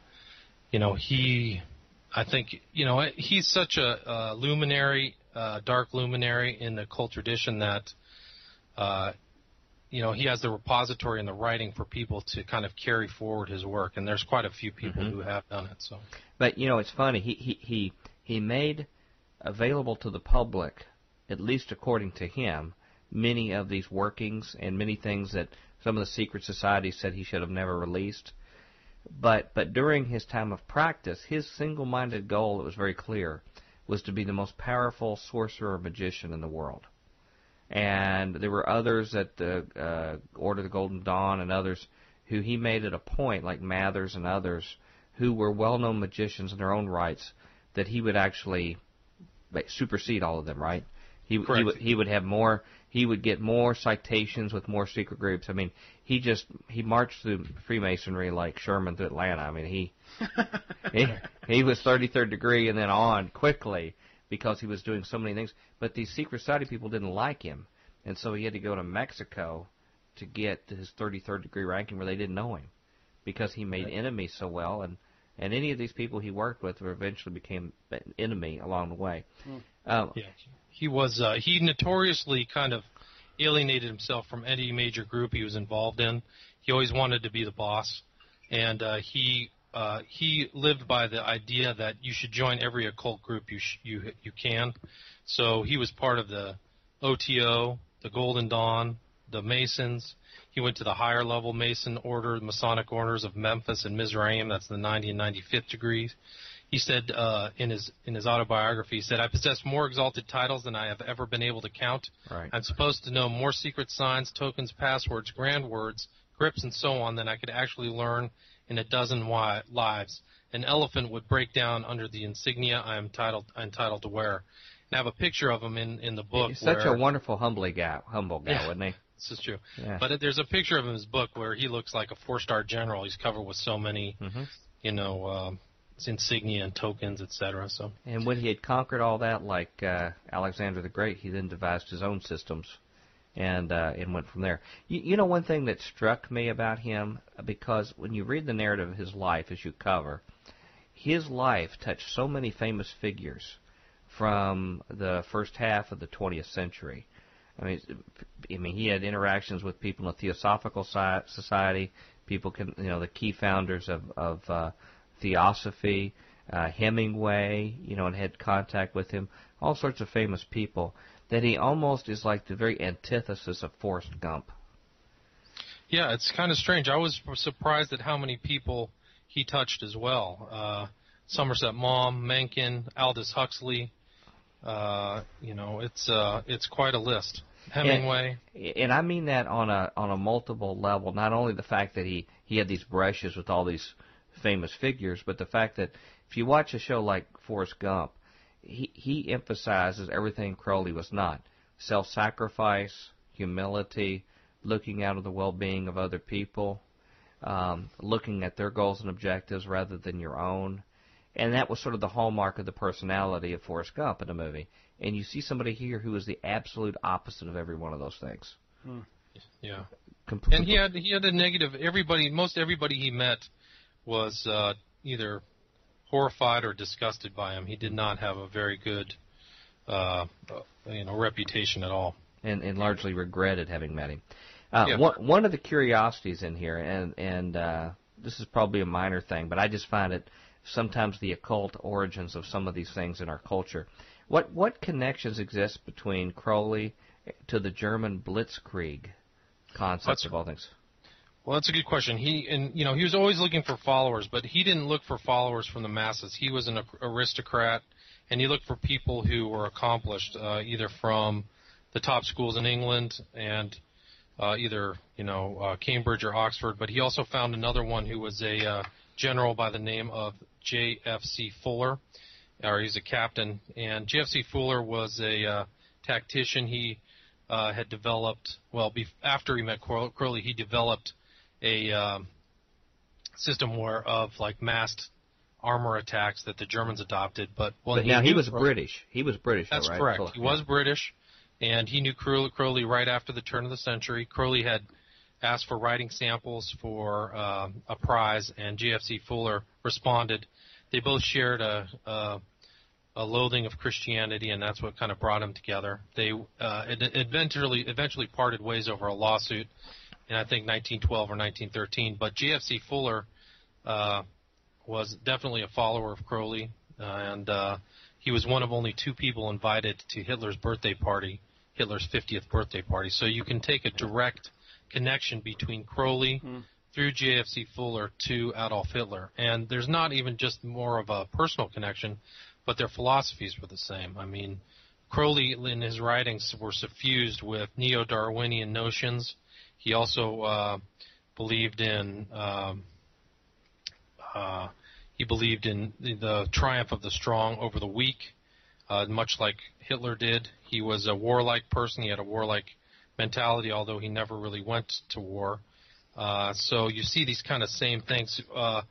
you know, he, I think, you know, he's such a, a luminary, uh, dark luminary in the cult tradition that uh, you know, he has the repository and the writing for people to kind of carry forward his work, and there's quite a few people Mhm. who have done it. So, But you know, it's funny. He he he he made available to the public, at least according to him, many of these workings and many things that some of the secret societies said he should have never released. But but during his time of practice, his single-minded goal, it was very clear, was to be the most powerful sorcerer or magician in the world. And there were others at the uh, Order of the Golden Dawn and others who he made it a point, like Mathers and others, who were well-known magicians in their own rights, that he would actually supersede all of them. Right? He he would he would have more. He would get more citations with more secret groups. I mean, he just he marched through Freemasonry like Sherman through Atlanta. I mean, he he <laughs> he was 33rd degree and then on quickly because he was doing so many things. But these secret society people didn't like him, and so he had to go to Mexico to get his 33rd degree ranking where they didn't know him because he made enemies so well and. And any of these people he worked with eventually became an enemy along the way. Um, yeah, he was uh, he notoriously kind of alienated himself from any major group he was involved in. He always wanted to be the boss, and uh, he uh, he lived by the idea that you should join every occult group you sh- you you can. So he was part of the OTO, the Golden Dawn, the Masons. He went to the higher level Mason order, Masonic orders of Memphis and Mizraim. That's the 90 and 95th degrees. He said uh, in his in his autobiography, he said, "I possess more exalted titles than I have ever been able to count. Right. I'm supposed to know more secret signs, tokens, passwords, grand words, grips, and so on than I could actually learn in a dozen wi- lives. An elephant would break down under the insignia I am entitled entitled to wear." And I have a picture of him in in the book. He's such where, a wonderful, humbly guy, humble guy, Yeah. wasn't he? This is true. Yeah. But there's a picture of him in his book where he looks like a four-star general. He's covered with so many, Mhm. you know, um, insignia and tokens, etc. So And when he had conquered all that, like uh, Alexander the Great, he then devised his own systems, and uh, and went from there. You, you know, one thing that struck me about him, because when you read the narrative of his life as you cover, his life touched so many famous figures from the first half of the 20th century. I mean, I mean, he had interactions with people in the Theosophical Society, people can, you know, the key founders of of uh, Theosophy, uh, Hemingway, you know, and had contact with him, all sorts of famous people. That he almost is like the very antithesis of Forrest Gump. yeah, it's kind of strange. I was surprised at how many people he touched as well. Uh, Somerset Maugham, Mencken, Aldous Huxley. Uh, you know, it's uh, it's quite a list. Hemingway. and I mean that on a on a multiple level. Not only the fact that he he had these brushes with all these famous figures, but the fact that if you watch a show like Forrest Gump, he he emphasizes everything Crowley was not: self-sacrifice, humility, looking out of the well-being of other people, um, looking at their goals and objectives rather than your own. And that was sort of the hallmark of the personality of Forrest Gump in the movie. And you see somebody here who is the absolute opposite of every one of those things. Yeah. Complete. And he had he had a negative. Everybody, most everybody he met, was uh, either horrified or disgusted by him. He did not have a very good, uh, you know, reputation at all. and, and largely regretted having met him. Uh, Yeah. one, one of the curiosities in here, and and uh, this is probably a minor thing, but I just find it sometimes the occult origins of some of these things in our culture. What what connections exist between Crowley to the German Blitzkrieg concept That's- of all things? Well, that's a good question. He and you know he was always looking for followers, but he didn't look for followers from the masses. He was an aristocrat, and he looked for people who were accomplished, uh, either from the top schools in England and uh, either you know uh, Cambridge or Oxford, but he also found another one who was a uh, general by the name of J.F.C. Fuller, or he's a captain. And J.F.C. Fuller was a uh, tactician. He uh, had developed well bef- after he met Crowley, he developed a um, system where of like massed armor attacks that the Germans adopted. But well, but he now he was British. He was British. That's right? correct. He was British and he knew Crowley right after the turn of the century. Crowley had asked for writing samples for uh, a prize, and GFC Fuller responded. They both shared a, a, a loathing of Christianity, and that's what kind of brought them together. They uh, eventually eventually parted ways over a lawsuit in I think 1912 or 1913. But GFC Fuller uh, was definitely a follower of Crowley, uh, and uh, he was one of only two people invited to Hitler's birthday party Hitler's 50th birthday party. So you can take a direct connection between Crowley mm. through JFC Fuller to Adolf Hitler. And there's not even just more of a personal connection, but their philosophies were the same. I mean, Crowley in his writings were suffused with neo-Darwinian notions. He also uh, believed in um, uh, he believed in the triumph of the strong over the weak uh, much like Hitler did. He was a warlike person. He had a warlike mentality, although he never really went to war. Uh, so you see these kind of same things. Uh,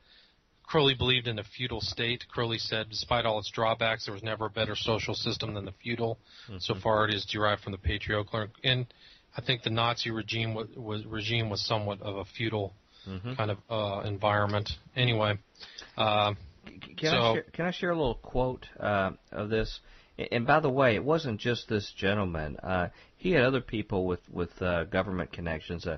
Crowley believed in a feudal state. Crowley said, despite all its drawbacks, there was never a better social system than the feudal. Mm-hmm. So far, it is derived from the patriarchal. And I think the Nazi regime was, was regime was somewhat of a feudal mm-hmm. kind of uh, environment. Anyway, uh, can, so, I share, can I share a little quote uh, of this? And by the way, it wasn't just this gentleman. Uh, he had other people with with uh, government connections. Uh,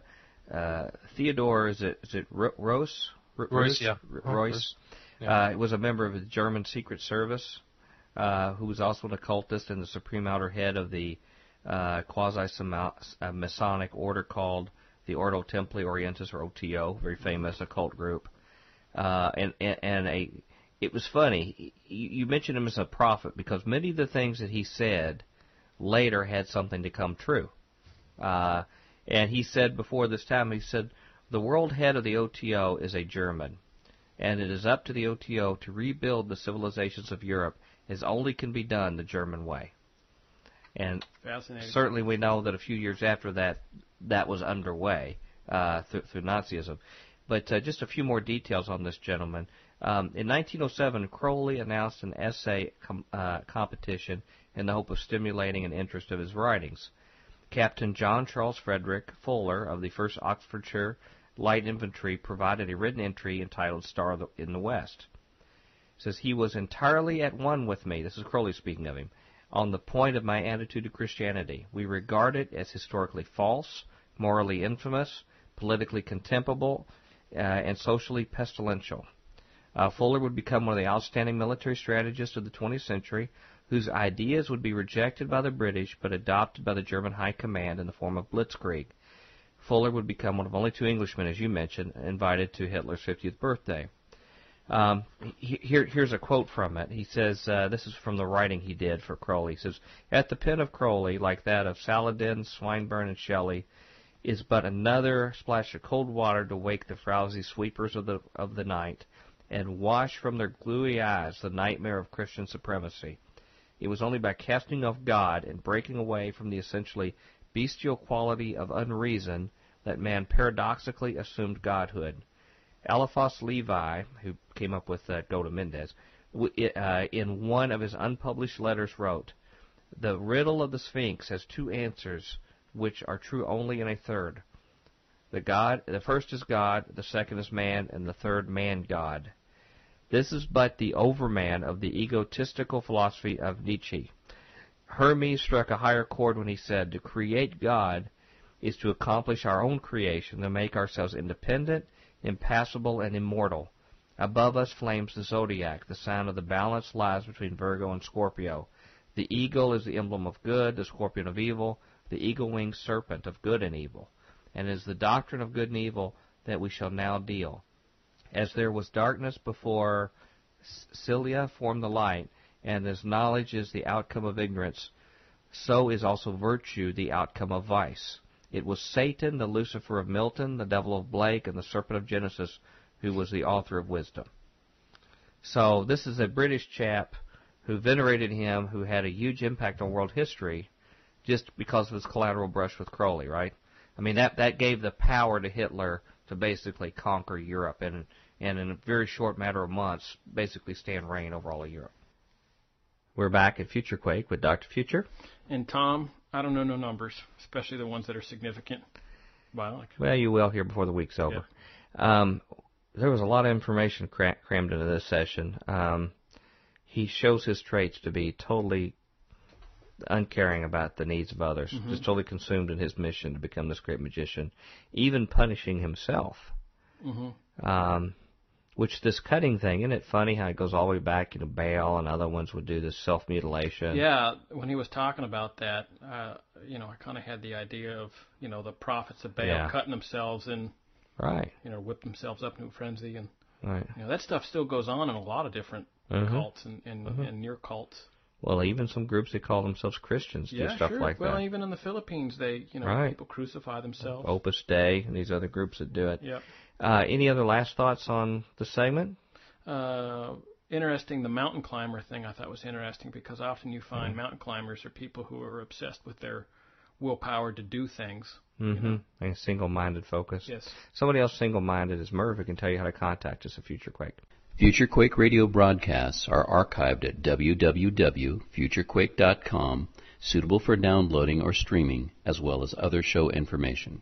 uh, Theodore, is it is it Reuss? Reuss, yeah. Reuss. Yeah. Uh, was a member of the German Secret Service, uh, who was also an occultist and the supreme outer head of the uh, quasi-Masonic uh, order called the Ordo Templi Orientis, or OTO, very famous occult group. Uh, and, and, and a it was funny. You mentioned him as a prophet because many of the things that he said later had something to come true. Uh, and he said before this time, he said, the world head of the OTO is a German, and it is up to the OTO to rebuild the civilizations of Europe as only can be done the German way. And certainly we know that a few years after that, that was underway uh, through, through Nazism. But uh, just a few more details on this gentleman. Um, in 1907, Crowley announced an essay com- uh, competition in the hope of stimulating an interest of his writings. Captain John Charles Frederick Fuller of the 1st Oxfordshire Light Infantry provided a written entry entitled Star in the West. It says, He was entirely at one with me, this is Crowley speaking of him, on the point of my attitude to Christianity. We regard it as historically false, morally infamous, politically contemptible, uh, and socially pestilential. Uh, Fuller would become one of the outstanding military strategists of the 20th century, whose ideas would be rejected by the British but adopted by the German High Command in the form of blitzkrieg. Fuller would become one of only two Englishmen, as you mentioned, invited to Hitler's 50th birthday. Um, here, here's a quote from it. He says, uh, this is from the writing he did for Crowley. He says, At the pen of Crowley, like that of Saladin, Swinburne, and Shelley, is but another splash of cold water to wake the frowsy sleepers of the, of the night and wash from their gluey eyes the nightmare of Christian supremacy. It was only by casting off God and breaking away from the essentially bestial quality of unreason that man paradoxically assumed godhood. Eliphas Levi, who came up with uh, Goat of Mendes, uh, in one of his unpublished letters wrote, The riddle of the Sphinx has two answers, which are true only in a third. The God, the first is God, the second is man, and the third man God. This is but the overman of the egotistical philosophy of Nietzsche. Hermes struck a higher chord when he said, To create God is to accomplish our own creation, to make ourselves independent, impassible, and immortal. Above us flames the zodiac. The sign of the balance lies between Virgo and Scorpio. The eagle is the emblem of good, the scorpion of evil, the eagle-winged serpent of good and evil and it is the doctrine of good and evil that we shall now deal. As there was darkness before Cilia formed the light, and as knowledge is the outcome of ignorance, so is also virtue the outcome of vice. It was Satan, the Lucifer of Milton, the devil of Blake, and the serpent of Genesis, who was the author of wisdom. So this is a British chap who venerated him, who had a huge impact on world history, just because of his collateral brush with Crowley, right? I mean that that gave the power to Hitler to basically conquer Europe and and in a very short matter of months basically stand reign over all of Europe. We're back at Future Quake with Dr. Future. And Tom, I don't know no numbers, especially the ones that are significant. Bionic. Well, you will here before the week's over. Um, there was a lot of information cra- crammed into this session. Um, he shows his traits to be totally uncaring about the needs of others, Mm-hmm. just totally consumed in his mission to become this great magician, even punishing himself. Mm-hmm. Um, which this cutting thing, isn't it funny how it goes all the way back to Baal and other ones would do this self mutilation? Yeah, when he was talking about that, uh, you know, I kind of had the idea of, you know, the prophets of Baal Yeah. cutting themselves and, Right, you know, whip themselves up into a frenzy. And, right. you know, that stuff still goes on in a lot of different Mhm. cults and, and, and near cults. Well, even some groups that call themselves Christians do Yeah, stuff sure. like well, that. Well, even in the Philippines, they, you know, Right. people crucify themselves. Opus Dei and these other groups that do it. Yep. Uh, any other last thoughts on the segment? Uh, interesting. The mountain climber thing I thought was interesting because often you find Mm-hmm. mountain climbers are people who are obsessed with their willpower to do things. Mm-hmm. And single-minded focus. Yes. Somebody else single-minded is Merv who can tell you how to contact us at Future Quake. Future Quake radio broadcasts are archived at www.futurequake.com, suitable for downloading or streaming, as well as other show information.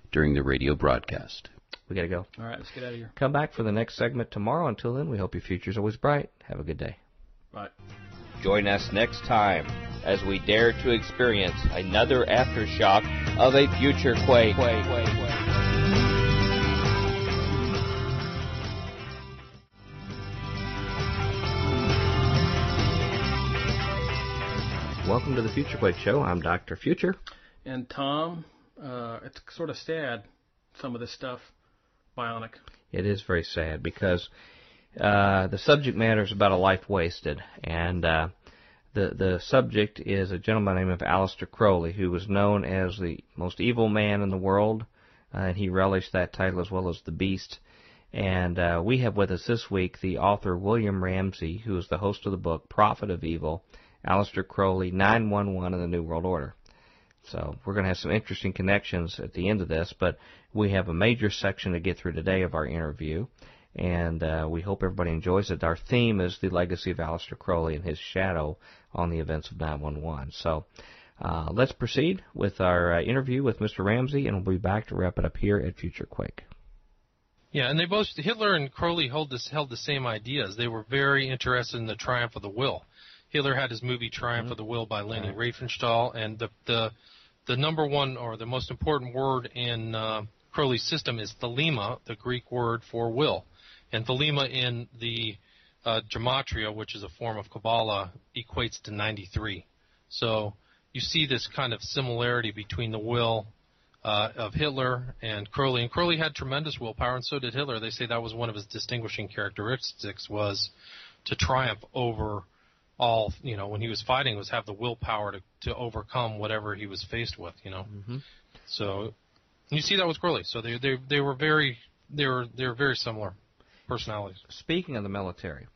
during the radio broadcast. We gotta go. All right, let's get out of here. Come back for the next segment tomorrow. Until then, we hope your future's always bright. Have a good day. Bye. Join us next time as we dare to experience another aftershock of a future quake. Welcome to the Future Quake Show. I'm Dr. Future. And Tom, uh, it's sort of sad, some of this stuff, bionic. It is very sad because uh, the subject matter is about a life wasted, and uh, the the subject is a gentleman named Aleister Crowley, who was known as the most evil man in the world, uh, and he relished that title as well as the Beast. And uh, we have with us this week the author William Ramsey, who is the host of the book Prophet of Evil, Aleister Crowley, 911 in the New World Order. So we're going to have some interesting connections at the end of this, but we have a major section to get through today of our interview, and uh, we hope everybody enjoys it. Our theme is the legacy of Aleister Crowley and his shadow on the events of 911. So uh, let's proceed with our uh, interview with Mr. Ramsey, and we'll be back to wrap it up here at Future Quake. Yeah, and they both Hitler and Crowley held this held the same ideas. They were very interested in the triumph of the will. Hitler had his movie Triumph of the Will by Leni Riefenstahl, and the the the number one or the most important word in uh, Crowley's system is thelema, the Greek word for will, and thelema in the uh, gematria, which is a form of Kabbalah, equates to 93. So you see this kind of similarity between the will uh, of Hitler and Crowley. And Crowley had tremendous willpower, and so did Hitler. They say that was one of his distinguishing characteristics was to triumph over all. You know, when he was fighting, was have the willpower to to overcome whatever he was faced with. You know, Mm-hmm. so you see that with Crowley. So they they they were very they were they were very similar personalities. Speaking of the military,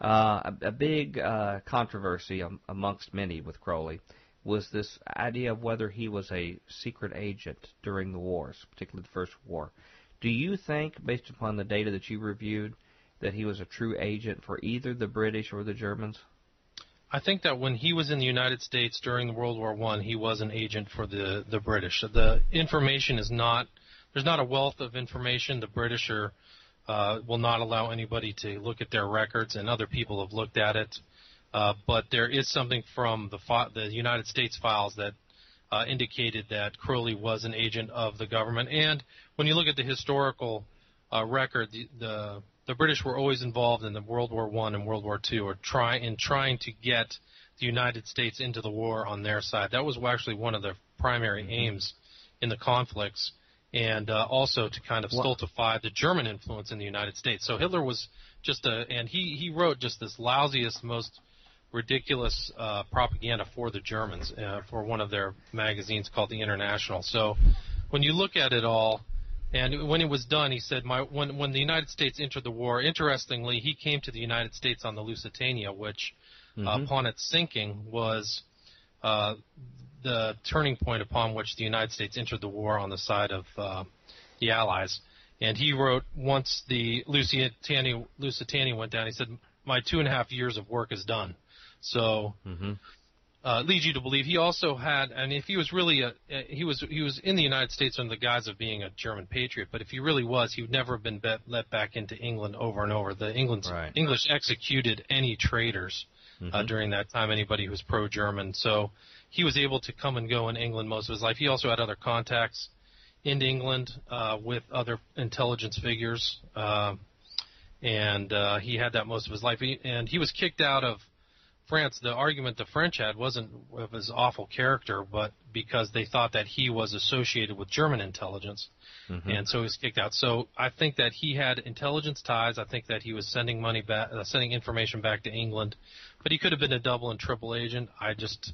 uh, a, a big uh, controversy am, amongst many with Crowley was this idea of whether he was a secret agent during the wars, particularly the First War. Do you think, based upon the data that you reviewed, that he was a true agent for either the British or the Germans? I think that when he was in the United States during World War One, he was an agent for the the British. The information is not there's not a wealth of information. The British are, uh, will not allow anybody to look at their records, and other people have looked at it. Uh, but there is something from the fi- the United States files that uh, indicated that Crowley was an agent of the government. And when you look at the historical uh, record, the, the, the British were always involved in the World War One and World War Two, or try in trying to get the United States into the war on their side. That was actually one of their primary mm-hmm. aims in the conflicts, and uh, also to kind of stultify the German influence in the United States. So Hitler was just a, and he he wrote just this lousiest, most ridiculous uh, propaganda for the Germans uh, for one of their magazines called the International. So when you look at it all, and when it was done, he said, my, when, when the United States entered the war, interestingly, he came to the United States on the Lusitania, which uh, mm-hmm. uh, upon its sinking was uh, the turning point upon which the United States entered the war on the side of uh, the Allies. And he wrote once the Lusitania, Lusitania went down, he said, my two and a half years of work is done. So mm-hmm. Uh, leads you to believe he also had, and if he was really a, he was he was in the United States under the guise of being a German patriot, but if he really was, he would never have been bet, let back into England over and over. The England's right. English executed any traitors uh, mm-hmm. uh, during that time, anybody who was pro-German. So he was able to come and go in England most of his life. He also had other contacts in England uh, with other intelligence figures. Uh, and uh, he had that most of his life. He, and he was kicked out of France, the argument the French had wasn't of his awful character, but because they thought that he was associated with German intelligence, mm-hmm. and so he was kicked out. So I think that he had intelligence ties. I think that he was sending money back, uh, sending information back to England, but he could have been a double and triple agent. I just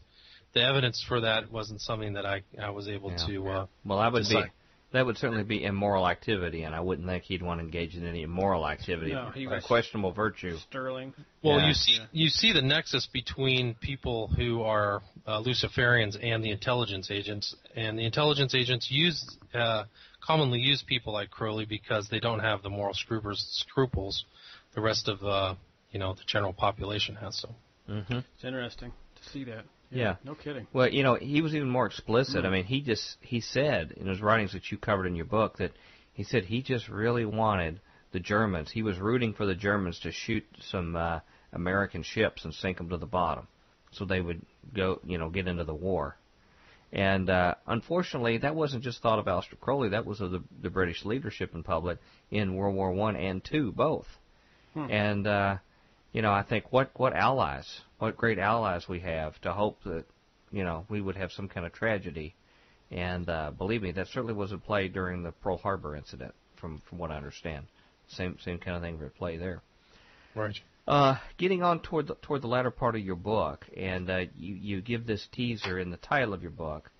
the evidence for that wasn't something that I I was able yeah. to. Uh, well, I would decide. be that would certainly be immoral activity, and I wouldn't think he'd want to engage in any immoral activity. No, he was questionable virtue. Sterling. Well, yeah. you see, you see the nexus between people who are uh, Luciferians and the intelligence agents, and the intelligence agents use uh, commonly use people like Crowley because they don't have the moral scruples, scruples the rest of uh, you know the general population has. So. Mm-hmm. It's interesting to see that. Yeah, yeah, no kidding. Well, you know, he was even more explicit. Mm-hmm. I mean, he just he said in his writings that you covered in your book that he said he just really wanted the Germans. He was rooting for the Germans to shoot some uh, American ships and sink them to the bottom, so they would go, you know, get into the war. And uh, unfortunately, that wasn't just thought of Aleister Crowley. That was of the, the British leadership in public in World War One and Two, both. Hmm. And uh, you know, I think what what allies, what great allies we have to hope that you know we would have some kind of tragedy. And uh, believe me, that certainly was at play during the Pearl Harbor incident, from from what I understand. Same same kind of thing at play there. Right. Uh, getting on toward the, toward the latter part of your book, and uh, you you give this teaser in the title of your book.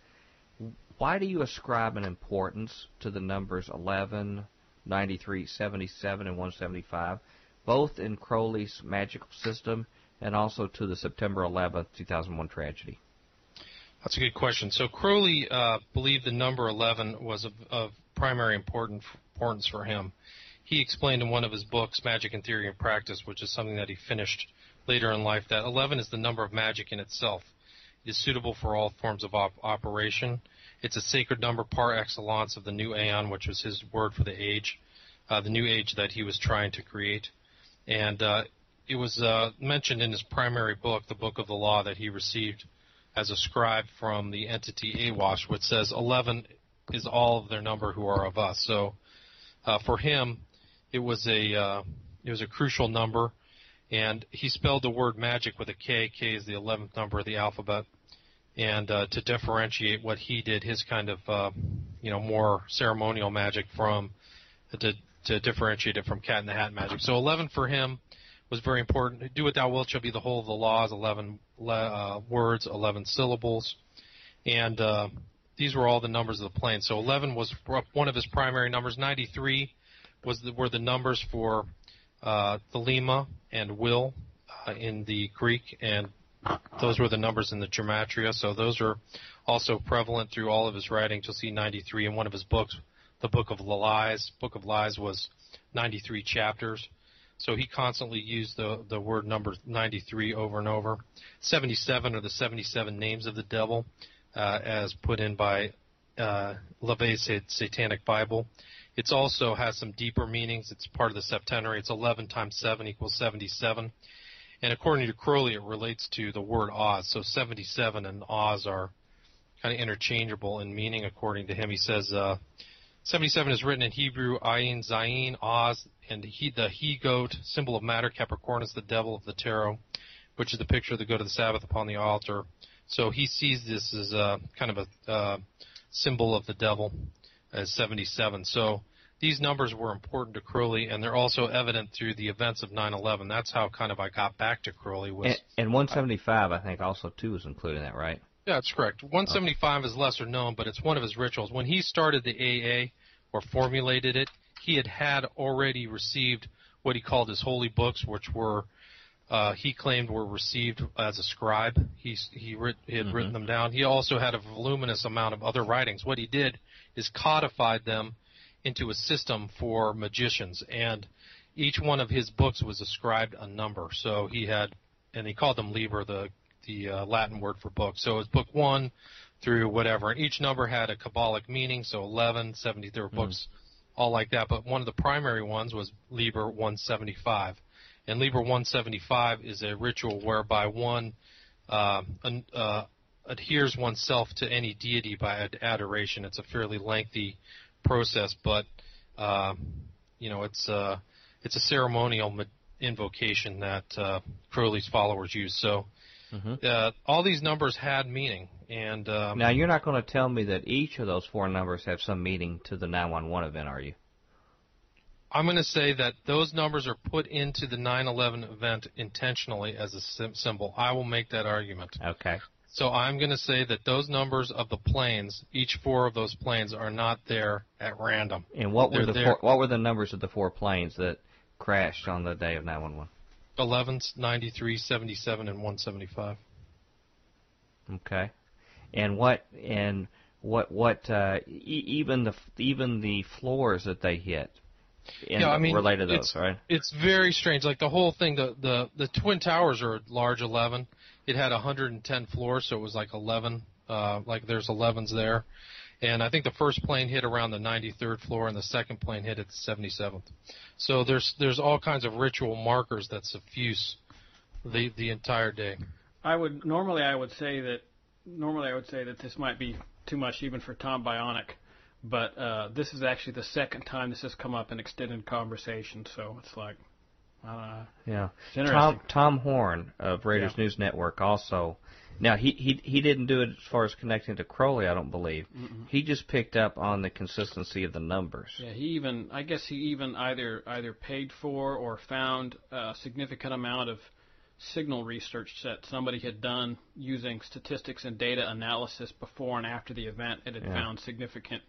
Why do you ascribe an importance to the numbers 11, 93, 77, and 175? Both in Crowley's magical system and also to the September 11th, 2001 tragedy? That's a good question. So Crowley uh, believed the number 11 was of, of primary important, importance for him. He explained in one of his books, Magic in Theory and Practice, which is something that he finished later in life, that 11 is the number of magic in itself. It is suitable for all forms of op- operation. It's a sacred number par excellence of the new aeon, which was his word for the age, uh, the new age that he was trying to create and uh, it was uh, mentioned in his primary book, the Book of the Law, that he received as a scribe from the entity Aiwass, which says 11 is all of their number who are of us. So uh, for him, it was a uh, it was a crucial number, and he spelled the word magic with a K. K is the 11th number of the alphabet, and uh, to differentiate what he did, his kind of uh, you know more ceremonial magic from to to differentiate it from Cat in the Hat magic. So 11 for him was very important. Do what thou wilt shall be the whole of the laws, 11 uh, words, 11 syllables. And uh, these were all the numbers of the plane. So 11 was one of his primary numbers. 93 was the, were the numbers for uh, Thelema and Will uh, in the Greek, and those were the numbers in the Gematria. So those are also prevalent through all of his writings. You'll see 93 in one of his books the Book of Lies. Book of Lies was 93 chapters. So he constantly used the, the word number 93 over and over. 77 are the 77 names of the devil, uh, as put in by uh, LaVey's Satanic Bible. It also has some deeper meanings. It's part of the septenary. It's 11 times 7 equals 77. And according to Crowley, it relates to the word Oz. So 77 and Oz are kind of interchangeable in meaning, according to him. He says uh, 77 is written in Hebrew, Ayin, Zayin, Oz, and he, the he goat, symbol of matter, Capricornus, the devil of the tarot, which is the picture of the goat of the Sabbath upon the altar. So he sees this as a, kind of a uh, symbol of the devil as 77. So these numbers were important to Crowley, and they're also evident through the events of 9/11. That's how kind of I got back to Crowley. Was and, and 175, I think, also too is included in that, right? Yeah, that's correct. 175 is lesser known, but it's one of his rituals. When he started the AA or formulated it, he had had already received what he called his holy books, which were uh, he claimed were received as a scribe. He he, writ, he had mm-hmm. written them down. He also had a voluminous amount of other writings. What he did is codified them into a system for magicians, and each one of his books was ascribed a number. So he had, and he called them Liber, the the uh, Latin word for book. So it was book one through whatever, and each number had a Kabbalic meaning. So 11, 70, there were mm. books all like that. But one of the primary ones was Liber 175, and Liber 175 is a ritual whereby one uh, uh, adheres oneself to any deity by adoration. It's a fairly lengthy process, but uh, you know it's uh, it's a ceremonial invocation that uh, Crowley's followers use. So mm-hmm. uh, all these numbers had meaning. And um, now you're not going to tell me that each of those four numbers have some meaning to the 911 event, are you? I'm going to say that those numbers are put into the 9/11 event intentionally as a symbol. I will make that argument. Okay. So I'm going to say that those numbers of the planes, each four of those planes, are not there at random. And what They're were the four, what were the numbers of the four planes that crashed on the day of 911? 11, 93, 77, and 175. Okay. And what and what what uh, e- even the even the floors that they hit yeah, I mean, related to those, right? It's very strange. Like the whole thing, the the the twin towers are large 11. It had 110 floors, so it was like 11. Uh, like there's 11s there, and I think the first plane hit around the 93rd floor, and the second plane hit at the 77th. So there's there's all kinds of ritual markers that suffuse the the entire day. I would normally I would say that normally I would say that this might be too much even for Tom Bionic but uh, this is actually the second time this has come up in extended conversation, so it's like, uh, yeah. Tom Tom Horn of Raiders yeah. News Network also. Now he he he didn't do it as far as connecting to Crowley, I don't believe. Mm-mm. He just picked up on the consistency of the numbers. Yeah, he even I guess he even either either paid for or found a significant amount of signal research that somebody had done using statistics and data analysis before and after the event. It had yeah. found significant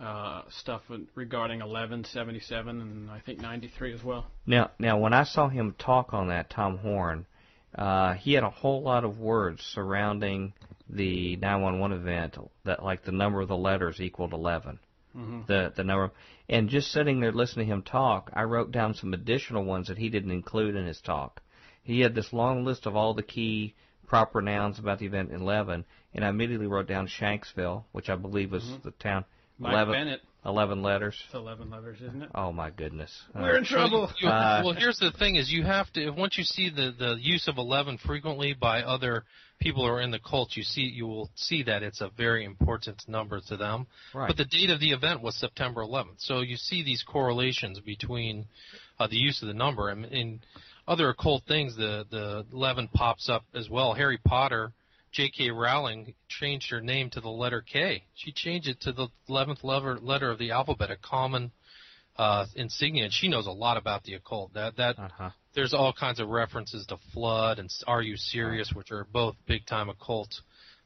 uh, stuff regarding 1177 and I think 93 as well. Now, now when I saw him talk on that, Tom Horn, uh, he had a whole lot of words surrounding the 911 event that like the number of the letters equaled 11. Mm-hmm. The the number, and just sitting there listening to him talk, I wrote down some additional ones that he didn't include in his talk. He had this long list of all the key proper nouns about the event in 11, and I immediately wrote down Shanksville, which I believe was mm-hmm. the town. Mike 11, Bennett. Eleven letters. It's eleven letters, isn't it? Oh my goodness. We're in trouble. <laughs> You, uh, well, here's the thing: is you have to once you see the the use of eleven frequently by other people who are in the cult, you see you will see that it's a very important number to them. Right. But the date of the event was September 11th, so you see these correlations between uh, the use of the number and in other occult things. The the 11 pops up as well. Harry Potter J.K. Rowling changed her name to the letter K. She changed it to the 11th letter, letter of the alphabet, a common uh, insignia. And she knows a lot about the occult. That that uh-huh. there's all kinds of references to flood and Are You Serious, which are both big time occult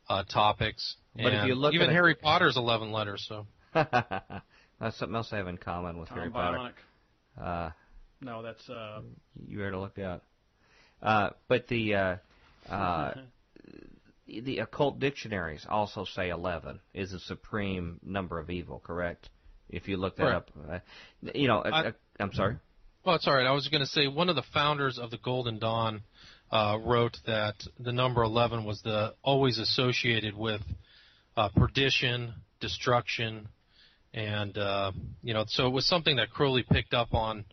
uh, topics. But and if you look even at Harry it, Potter's 11 letters, so <laughs> that's something else I have in common with Tom Harry Bionic. Potter. Uh, no, that's uh, you better look out. Uh, but the uh, uh, <laughs> the occult dictionaries also say 11 is the supreme number of evil, correct? If you look that up. Uh, you know, I, am sorry. Well, it's all right. I was going to say one of the founders of the Golden Dawn uh, wrote that the number 11 was the always associated with uh, perdition, destruction, and uh, you know, so it was something that Crowley picked up on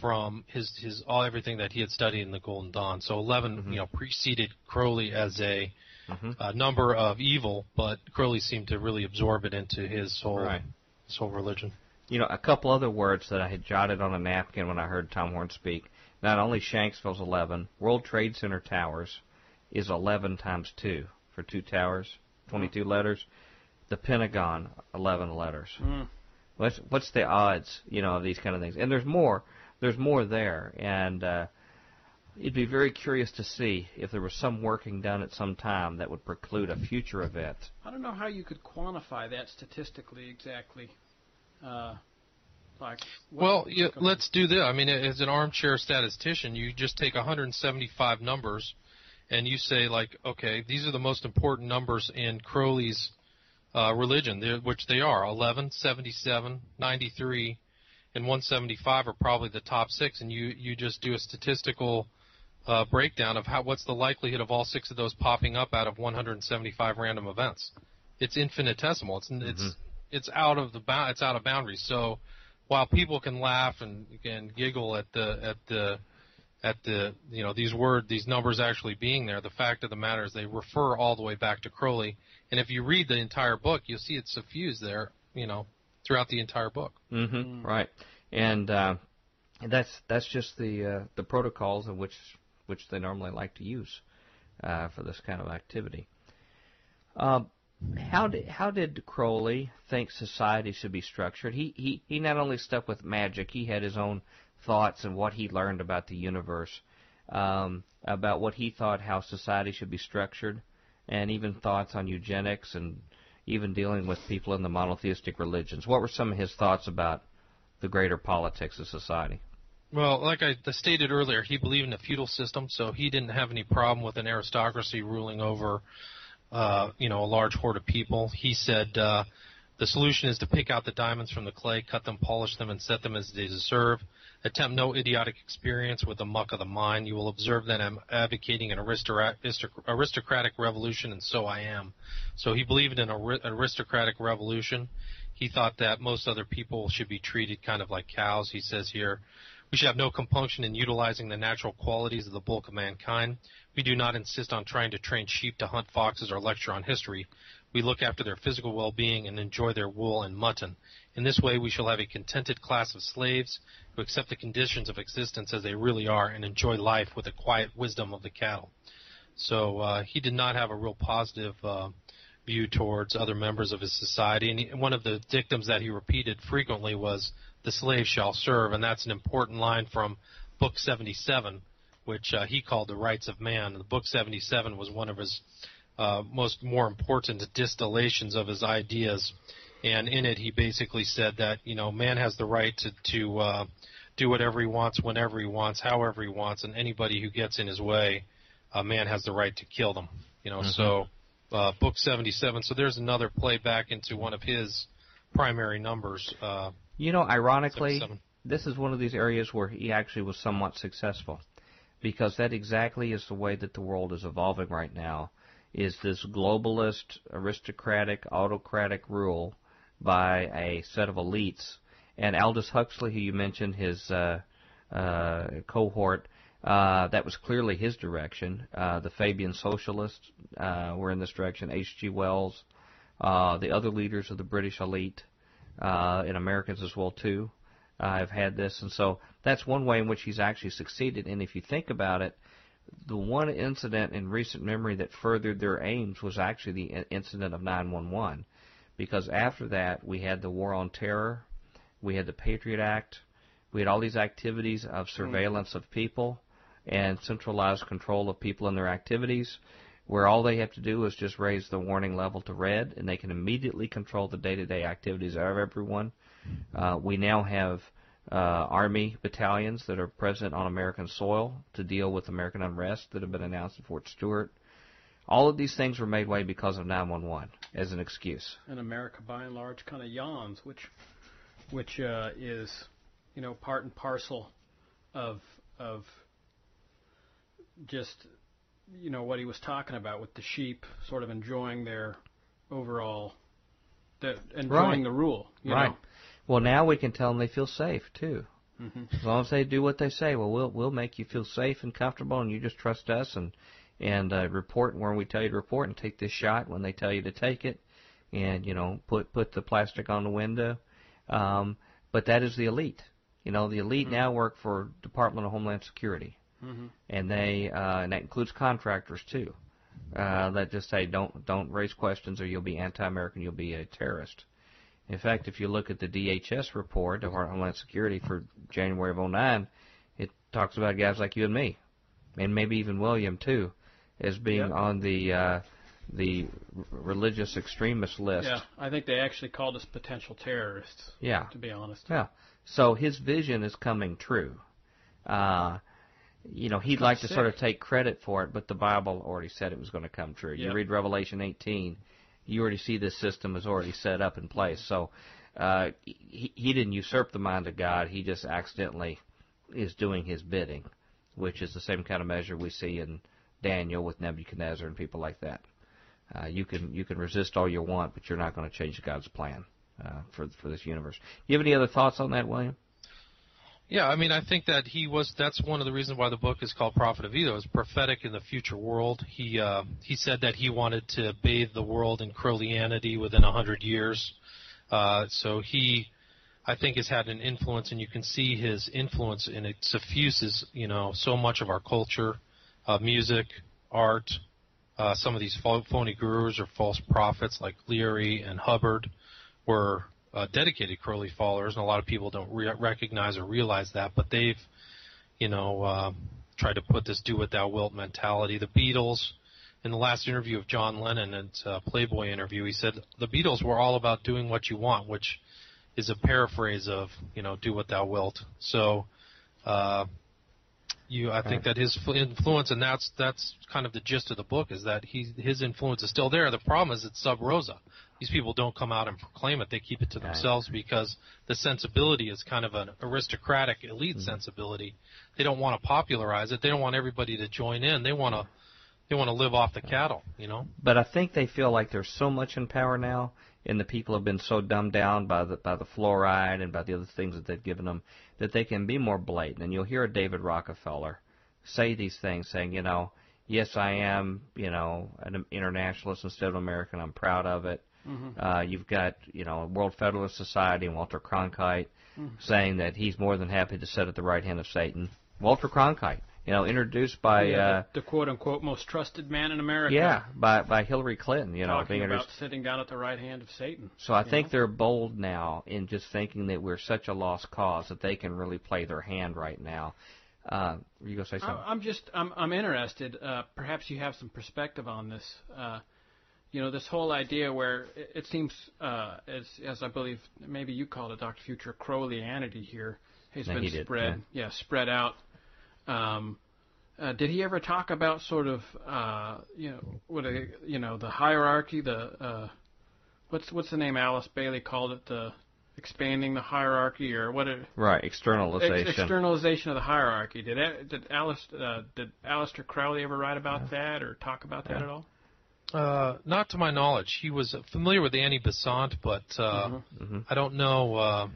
from his his all everything that he had studied in the Golden Dawn. So 11, mm-hmm. you know, preceded Crowley as a uh, number of evil, but Crowley seemed to really absorb it into his whole Right. his whole religion. You know, a couple other words that I had jotted on a napkin when I heard Tom Horn speak. Not only Shanksville's 11, World Trade Center Towers is 11 times 2 for two towers, 22 letters. The Pentagon, 11 letters. Mm. What's what's the odds, you know, of these kind of things? And there's more. There's more there, and uh, it'd be very curious to see if there was some working done at some time that would preclude a future event. I don't know how you could quantify that statistically exactly. Uh, like, Well, yeah, let's do this. I mean, as an armchair statistician, you just take 175 numbers, and you say like, okay, these are the most important numbers in Crowley's uh, religion, which they are 11, 77, 93, and 175 are probably the top six, and you you just do a statistical uh, breakdown of how what's the likelihood of all six of those popping up out of 175 random events. It's infinitesimal. It's it's it's out of the bound. It's out of boundaries. So while people can laugh and and giggle at the at the at the you know these word these numbers actually being there, the fact of the matter is they refer all the way back to Crowley. And if you read the entire book, you'll see it's suffused there. You know throughout the entire book. Mm-hmm. Right, and uh, that's that's just the uh, the protocols in which which they normally like to use uh, for this kind of activity. Um, how did how did Crowley think society should be structured? He he he not only stuck with magic; he had his own thoughts and what he learned about the universe, um, about what he thought how society should be structured, and even thoughts on eugenics and even dealing with people in the monotheistic religions. What were some of his thoughts about the greater politics of society? Well, like I stated earlier, he believed in a feudal system, so he didn't have any problem with an aristocracy ruling over, uh, you know, a large horde of people. He said uh, the solution is to pick out the diamonds from the clay, cut them, polish them, and set them as they deserve. Attempt no idiotic experience with the muck of the mind. You will observe that I'm advocating an aristocrat- aristocratic revolution, and so I am. So he believed in an aristocratic revolution. He thought that most other people should be treated kind of like cows. He says here, we should have no compunction in utilizing the natural qualities of the bulk of mankind. We do not insist on trying to train sheep to hunt foxes or lecture on history. We look after their physical well-being and enjoy their wool and mutton. In this way, we shall have a contented class of slaves who accept the conditions of existence as they really are and enjoy life with the quiet wisdom of the cattle. So uh, he did not have a real positive uh, view towards other members of his society. And he, one of the dictums that he repeated frequently was, "The slave shall serve," and that's an important line from Book 77, which uh, he called the Rights of Man. The Book 77 was one of his uh, most more important distillations of his ideas, and in it he basically said that you know man has the right to to uh, do whatever he wants, whenever he wants, however he wants, and anybody who gets in his way, uh, man has the right to kill them. You know, so uh, book 77. So there's another play back into one of his primary numbers. Uh, You know, ironically, this is one of these areas where he actually was somewhat successful because that exactly is the way that the world is evolving right now is this globalist aristocratic autocratic rule by a set of elites. And Aldous Huxley who you mentioned his uh, uh, cohort uh, that was clearly his direction. Uh, the Fabian socialists uh, were in this direction. H.G. Wells uh, the other leaders of the British elite uh, and Americans as well too. Uh, have had this, and so that's one way in which he's actually succeeded. And if you think about it, the one incident in recent memory that furthered their aims was actually the incident of 911, because after that we had the War on Terror, we had the Patriot Act, we had all these activities of surveillance of people and centralized control of people and their activities where all they have to do is just raise the warning level to red, and they can immediately control the day-to-day activities of everyone. Uh, we now have uh, army battalions that are present on American soil to deal with American unrest that have been announced at Fort Stewart. All of these things were made way because of 911 as an excuse. and America by and large kind of yawns, which which uh, is you know part and parcel of of just you know what he was talking about with the sheep sort of enjoying their overall the enjoying Right. the rule you right. know Well, now we can tell them they feel safe too. Mhm. As long as they do what they say, well, we'll we'll make you feel safe and comfortable, and you just trust us, and and uh, report when we tell you to report, and take this shot when they tell you to take it, and you know put put the plastic on the window. Um, but that is the elite. You know, the elite Mm-hmm. now work for Department of Homeland Security, Mhm. and they uh, and that includes contractors too. Uh, that just say don't don't raise questions or you'll be anti-American, you'll be a terrorist. In fact, if you look at the DHS report of our Homeland Security for January of '09, it talks about guys like you and me, and maybe even William too, as being Yep. on the uh, the religious extremist list. Yeah, I think they actually called us potential terrorists. Yeah. To be honest. Yeah. So his vision is coming true. Uh, you know, he'd like to sort of take credit for it, but the Bible already said it was going to come true. You read Revelation 18, you already see this system is already set up in place. So uh, he, he didn't usurp the mind of God. He just accidentally is doing his bidding, which is the same kind of measure we see in Daniel with Nebuchadnezzar and people like that. Uh, you can you can resist all you want, but you're not going to change God's plan uh, for for this universe. You have any other thoughts on that, William? Yeah, I mean, I think that he was. That's one of the reasons why the book is called Prophet of Evil. It's prophetic in the future world. He uh, he said that he wanted to bathe the world in Crowleyanity within a hundred years. Uh, so he, I think, has had an influence, and you can see his influence, and it suffuses, you know, so much of our culture, uh, music, art. Uh, some of these phony gurus or false prophets like Leary and Hubbard were uh, dedicated Crowley followers, and a lot of people don't re- recognize or realize that. But they've, you know, uh, tried to put this "do what thou wilt" mentality. The Beatles, in the last interview of John Lennon at uh, Playboy interview, he said the Beatles were all about doing what you want, which is a paraphrase of you know "do what thou wilt." So. Uh, you, I think that his influence, and that's that's kind of the gist of the book, is that he his influence is still there. The problem is it's sub rosa. These people don't come out and proclaim it; they keep it to themselves because the sensibility is kind of an aristocratic elite mm-hmm. sensibility. They don't want to popularize it. They don't want everybody to join in. They want to they want to live off the cattle, you know. But I think they feel like there's so much in power now, and the people have been so dumbed down by the by the fluoride and by the other things that they've given them that they can be more blatant. And you'll hear a David Rockefeller say these things, saying, you know, yes, I am, you know, an internationalist instead of American. I'm proud of it. Uh, you've got, you know, World Federalist Society and Walter Cronkite saying that he's more than happy to sit at the right hand of Satan. Walter Cronkite, you know, introduced by Yeah, uh, the, the quote unquote most trusted man in America. yeah, by by Hillary Clinton, you know, talking being about sitting down at the right hand of Satan. So I think know? they're bold now in just thinking that we're such a lost cause that they can really play their hand right now. Uh, you gonna say something? I'm just I'm I'm interested. Uh, perhaps you have some perspective on this. Uh, you know, this whole idea where it, it seems, uh, as as I believe maybe you called it, Doctor Future, Crowleyanity here has No, been he did, spread. Yeah. spread out. Um, uh, did he ever talk about sort of uh, you know what a, you know the hierarchy the uh, what's what's the name Alice Bailey called it the expanding the hierarchy or what it, right, Ex- externalization. externalization of the hierarchy. Did did Alice uh, did Aleister Crowley ever write about that or talk about that at all? Uh, not to my knowledge. He was familiar with Annie Besant, but uh, Mhm. I don't know uh,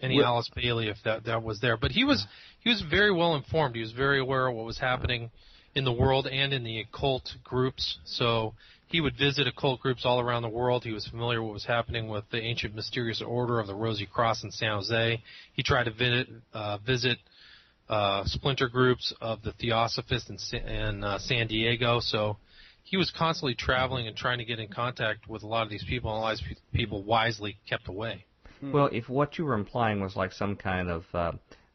any Well- Alice Bailey if that that was there. But he was he was very well informed. He was very aware of what was happening in the world and in the occult groups. So he would visit occult groups all around the world. He was familiar with what was happening with the ancient mysterious order of the Rosy Cross in San Jose. He tried to visit uh, visit uh, splinter groups of the Theosophists in, in uh, San Diego. So he was constantly traveling and trying to get in contact with a lot of these people, and a lot of these people wisely kept away. Well, if what you were implying was like some kind of uh,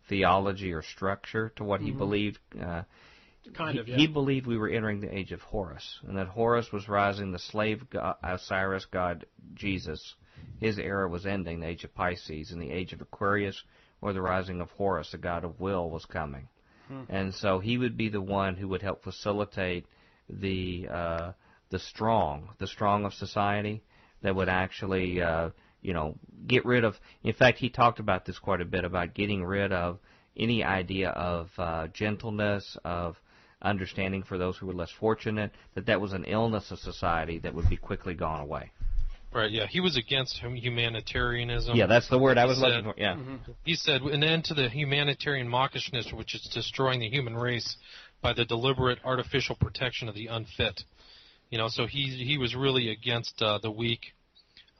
theology or structure to what he believed, uh, Kind he, of, yeah. he believed we were entering the age of Horus, and that Horus was rising, the slave god, Osiris god Jesus. His era was ending, the age of Pisces, and the age of Aquarius, or the rising of Horus, the god of will, was coming. And so he would be the one who would help facilitate the uh, the strong, the strong of society, that would actually, uh, you know, get rid of. In fact, he talked about this quite a bit about getting rid of any idea of uh, gentleness, of understanding for those who were less fortunate, that that was an illness of society that would be quickly gone away. Right. Yeah. He was against humanitarianism. Yeah, that's the word I was He said- looking for. Yeah. He said an end to the humanitarian mawkishness, which is destroying the human race by the deliberate artificial protection of the unfit. You know, so he he was really against uh, the weak.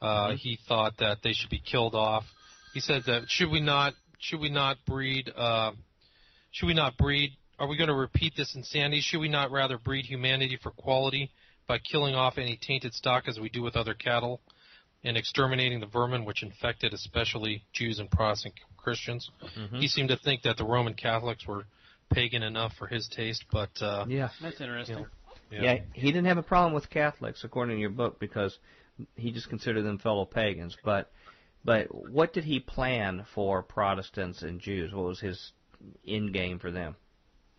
Uh, He thought that they should be killed off. He said that should we not should we not breed uh, should we not breed? Are we going to repeat this insanity? Should we not rather breed humanity for quality by killing off any tainted stock as we do with other cattle, and exterminating the vermin which infected especially Jews and Protestant Christians? He seemed to think that the Roman Catholics were pagan enough for his taste, but uh, Yeah. That's interesting. Yeah, he didn't have a problem with Catholics, according to your book, because he just considered them fellow pagans. But, but what did he plan for Protestants and Jews? What was his end game for them?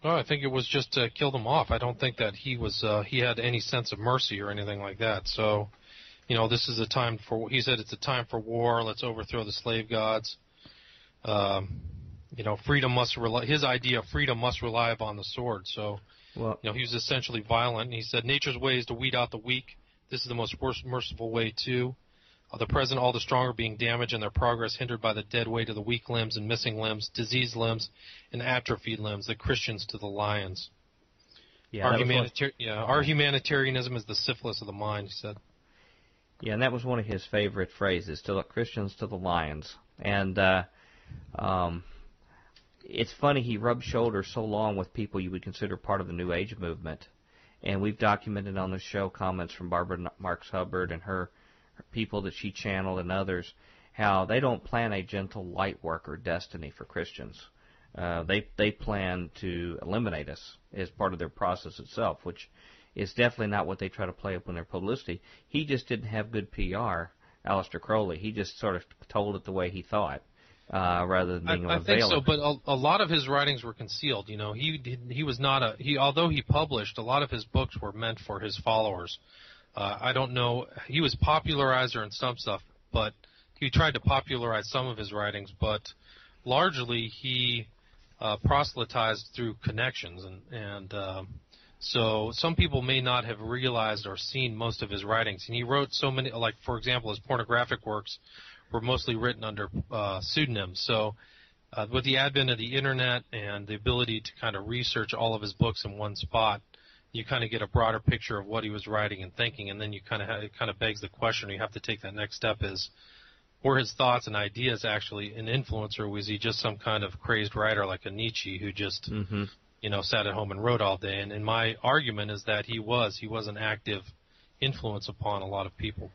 No, I think it was just to kill them off. I don't think that he was uh, he had any sense of mercy or anything like that. So, you know, this is a time for. He said it's a time for war. Let's overthrow the slave gods. Um, you know, freedom must rely. His idea of freedom must rely upon the sword. So, Well, you know, he was essentially violent. And he said nature's way is to weed out the weak. This is the most worst, merciful way too. Uh, the present, all the stronger being damaged and their progress hindered by the dead weight of the weak limbs and missing limbs, diseased limbs, and atrophied limbs. The Christians to the lions. yeah, our, was one, yeah, our humanitarianism is the syphilis of the mind. He said. yeah, and that was one of his favorite phrases: "To the Christians, to the lions." And uh, um, it's funny he rubbed shoulders so long with people you would consider part of the New Age movement, and we've documented on the show comments from Barbara Marx Hubbard and her, her people that she channeled and others, how they don't plan a gentle light work or destiny for Christians. Uh, they they plan to eliminate us as part of their process itself, which is definitely not what they try to play up in their publicity. He just didn't have good PR, Aleister Crowley. He just sort of told it the way he thought, uh, rather than I, being I think so, but a, a lot of his writings were concealed. You know, he he was not a he. Although he published, a lot of his books were meant for his followers. Uh, I don't know. He was popularizer in some stuff, but he tried to popularize some of his writings. But largely, he uh, proselytized through connections, and and um, so some people may not have realized or seen most of his writings. And he wrote so many, like for example, his pornographic works were mostly written under uh, pseudonyms. So, uh, with the advent of the internet and the ability to kind of research all of his books in one spot, you kind of get a broader picture of what he was writing and thinking, and then you kind of ha- it kind of begs the question. You have to take that next step: is were his thoughts and ideas actually an influence, or was he just some kind of crazed writer like a Nietzsche who just hmm you know sat at home and wrote all day? And, and my argument is that he was he was an active influence upon a lot of people.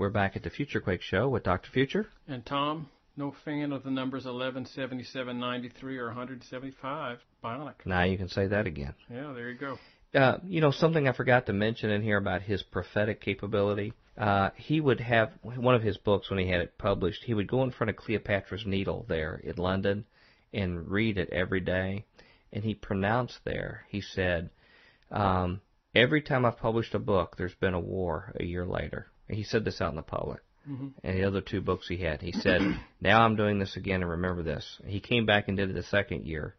We're back at the Future Quake Show with Dr. Future. And Tom, no fan of the numbers 117793 or 175 bionic. Now you can say that again. Yeah, there you go. Uh, you know, something I forgot to mention in here about his prophetic capability. Uh, he would have one of his books when he had it published. He would go in front of Cleopatra's Needle there in London and read it every day. And he pronounced there. He said, um, "Every time I've published a book, there's been a war a year later." He said this out in the public. And the other two books he had, he said, <clears throat> "Now I'm doing this again, and remember this." He came back and did it the second year.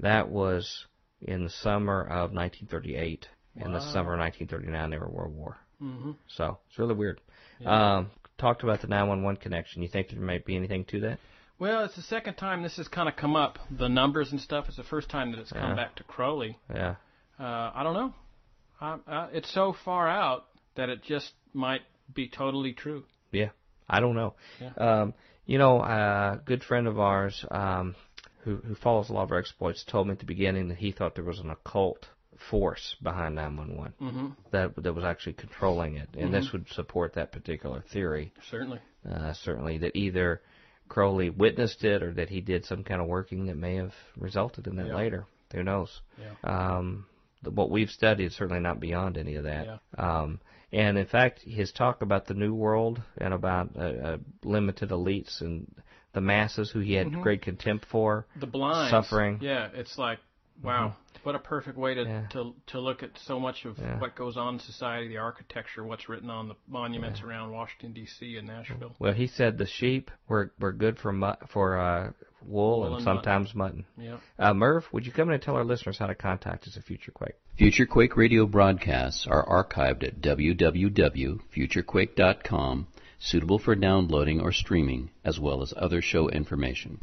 That was in the summer of 1938. In the summer of 1939, there were World War. hmm So it's really weird. Um, talked about the 911 connection. You think there might be anything to that? Well, it's the second time this has kind of come up. The numbers and stuff. It's the first time that it's come Yeah. back to Crowley. Yeah. Uh, I don't know. I, I, it's so far out that it just might be totally true. Yeah. I don't know. Yeah. Um, you know, a good friend of ours um, who who follows a lot of our exploits told me at the beginning that he thought there was an occult force behind 911 hmm that that was actually controlling it, and this would support that particular theory. Certainly. uh, certainly that either Crowley witnessed it or that he did some kind of working that may have resulted in that Yeah. later. Who knows? Yeah. Um, the, what we've studied is certainly not beyond any of that. Yeah. Um, and in fact, his talk about the New World and about uh, uh, limited elites and the masses who he had Mhm. great contempt for. The blind Suffering. Yeah, it's like wow. What a perfect way to Yeah. to, to look at so much of Yeah. what goes on in society, the architecture, what's written on the monuments around Washington D.C. and Nashville. Well, he said the sheep were were good for mu- for uh, wool, Wool and and sometimes mutton. Yeah. Uh, Merv, would you come in and tell our listeners how to contact us at Future Quake? Future Quake radio broadcasts are archived at www.futurequake.com, suitable for downloading or streaming, as well as other show information.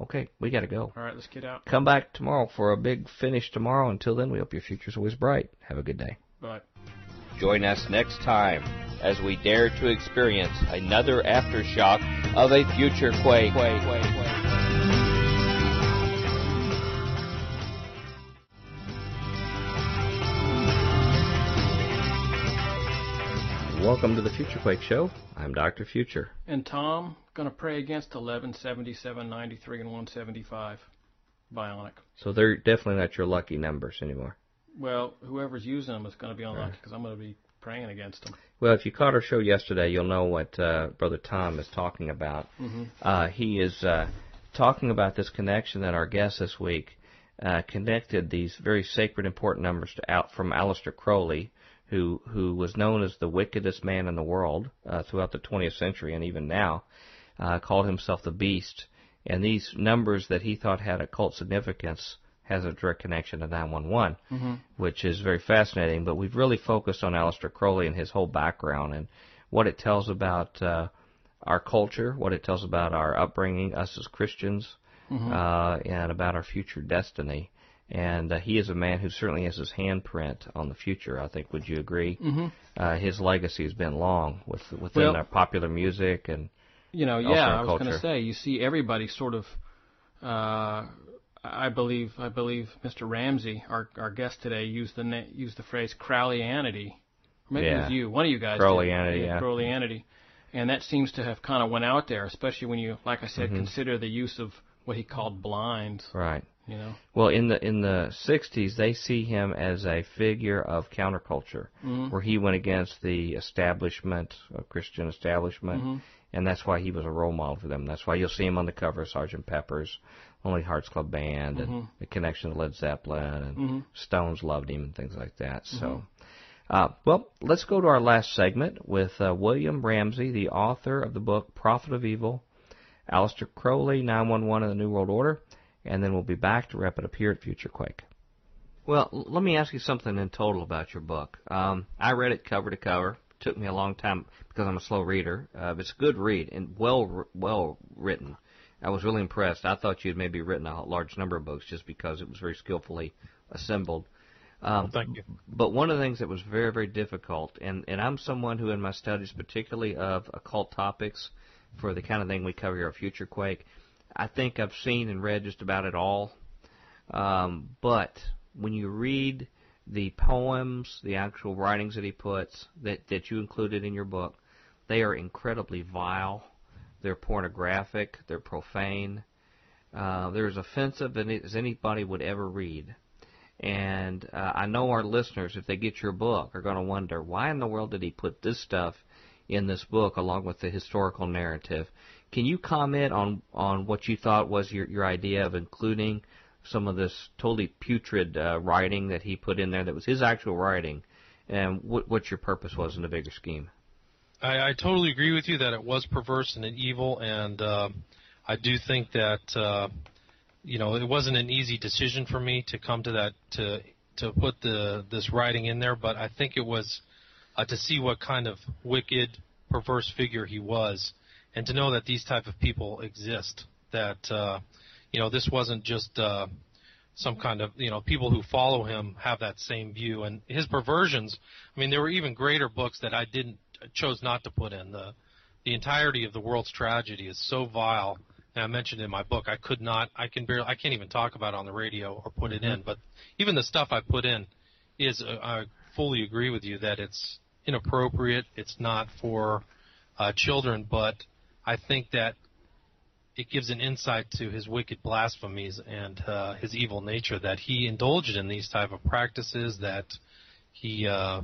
Okay, we got to go. All right, let's get out. Come back tomorrow for a big finish tomorrow. Until then, we hope your future's always bright. Have a good day. Bye. Join us next time as we dare to experience another aftershock of a future quake. Welcome to the Future Quake Show. I'm Dr. Future. And Tom, gonna pray against 11, 77, 93, and 175. Bionic. So they're definitely not your lucky numbers anymore. Well, whoever's using them is gonna be unlucky because I'm gonna be praying against them. Well, if you caught our show yesterday, you'll know what uh, Brother Tom is talking about. Uh, he is uh, talking about this connection that our guest this week uh, connected these very sacred, important numbers to out from Aleister Crowley, who who was known as the wickedest man in the world uh, throughout the 20th century and even now, uh, called himself the Beast. And these numbers that he thought had occult significance has a direct connection to 911, which is very fascinating. But we've really focused on Aleister Crowley and his whole background and what it tells about uh, our culture, what it tells about our upbringing, us as Christians, uh, and about our future destiny. And uh, he is a man who certainly has his handprint on the future. I think. Would you agree? Mm-hmm. Uh, his legacy has been long with within Well- our popular music and You know, yeah, I was going to say, you see everybody sort of, uh, I believe, I believe Mr. Ramsey, our our guest today, used the na- used the phrase Crowleyanity. Maybe it was you, one of you guys. Crowleyanity, yeah. Crowleyanity. And that seems to have kind of went out there, especially when you, like I said, Mm-hmm. consider the use of what he called blinds. right. You know, Well, in the in the '60s, they see him as a figure of counterculture, where he went against the establishment, uh, Christian establishment, and that's why he was a role model for them. That's why you'll see him on the cover of Sgt. Pepper's, Lonely Hearts Club Band, and the connection to Led Zeppelin, and Stones loved him and things like that. So, uh, well, let's go to our last segment with uh, William Ramsey, the author of the book Prophet of Evil, Aleister Crowley, 911 and the New World Order, and then we'll be back to wrap it up here at Future Quake. Well, let me ask you something in total about your book. Um, I read it cover to cover. It took me a long time because I'm a slow reader. Uh, but it's a good read and well well written. I was really impressed. I thought you'd maybe written a large number of books just because it was very skillfully assembled. Um, Thank you. but one of the things that was very, very difficult, and, and I'm someone who, in my studies, particularly of occult topics, for the kind of thing we cover here at Future Quake, I think I've seen and read just about it all. Um, but when you read the poems, the actual writings that he puts, that, that you included in your book, they are incredibly vile. They're pornographic. They're profane. Uh, they're as offensive as anybody would ever read. And uh, I know our listeners, if they get your book, are going to wonder why in the world did he put this stuff in this book along with the historical narrative? Can you comment on on what you thought was your your idea of including some of this totally putrid uh, writing that he put in there that was his actual writing, and what what your purpose was in the bigger scheme? I, I totally agree with you that it was perverse and evil, and uh, I do think that uh, you know it wasn't an easy decision for me to come to that to to put the this writing in there, but I think it was uh, to see what kind of wicked, perverse figure he was, and to know that these type of people exist. That uh, you know this wasn't just uh, some kind of you know people who follow him have that same view, and his perversions. I mean, there were even greater books that I didn't chose not to put in. The the entirety of the world's tragedy is so vile and I mentioned in my book, I could not, I can barely, I can't even talk about it on the radio or put it in. But even the stuff I put in is, uh, I fully agree with you that it's inappropriate. It's not for uh, children, but I think that it gives an insight to his wicked blasphemies and uh, his evil nature that he indulged in these type of practices that he uh,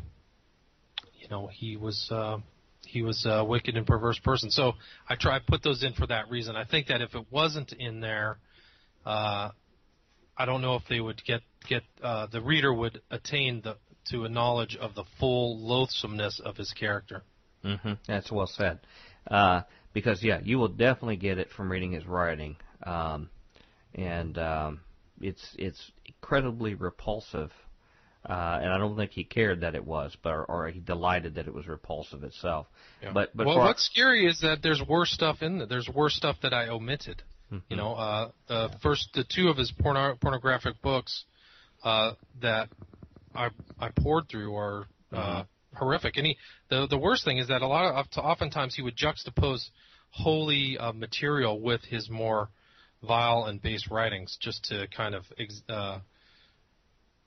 you know he was uh, he was a wicked and perverse person so I try put those in for that reason I think that if it wasn't in there uh, I don't know if they would get get uh, the reader would attain the to a knowledge of the full loathsomeness of his character Mm-hmm. That's well said. Uh, because yeah, you will definitely get it from reading his writing, um, and um, it's it's incredibly repulsive. Uh, and I don't think he cared that it was, but or, or he delighted that it was repulsive itself. Yeah. But but well, what's scary is that there's worse stuff in there. There's worse stuff that I omitted. Mm-hmm. You know, uh, the first the two of his porno- pornographic books uh, that I I poured through are uh, Mm-hmm. Horrific. And he the the worst thing is that a lot of oftentimes he would juxtapose holy uh, material with his more vile and base writings just to kind of ex- uh,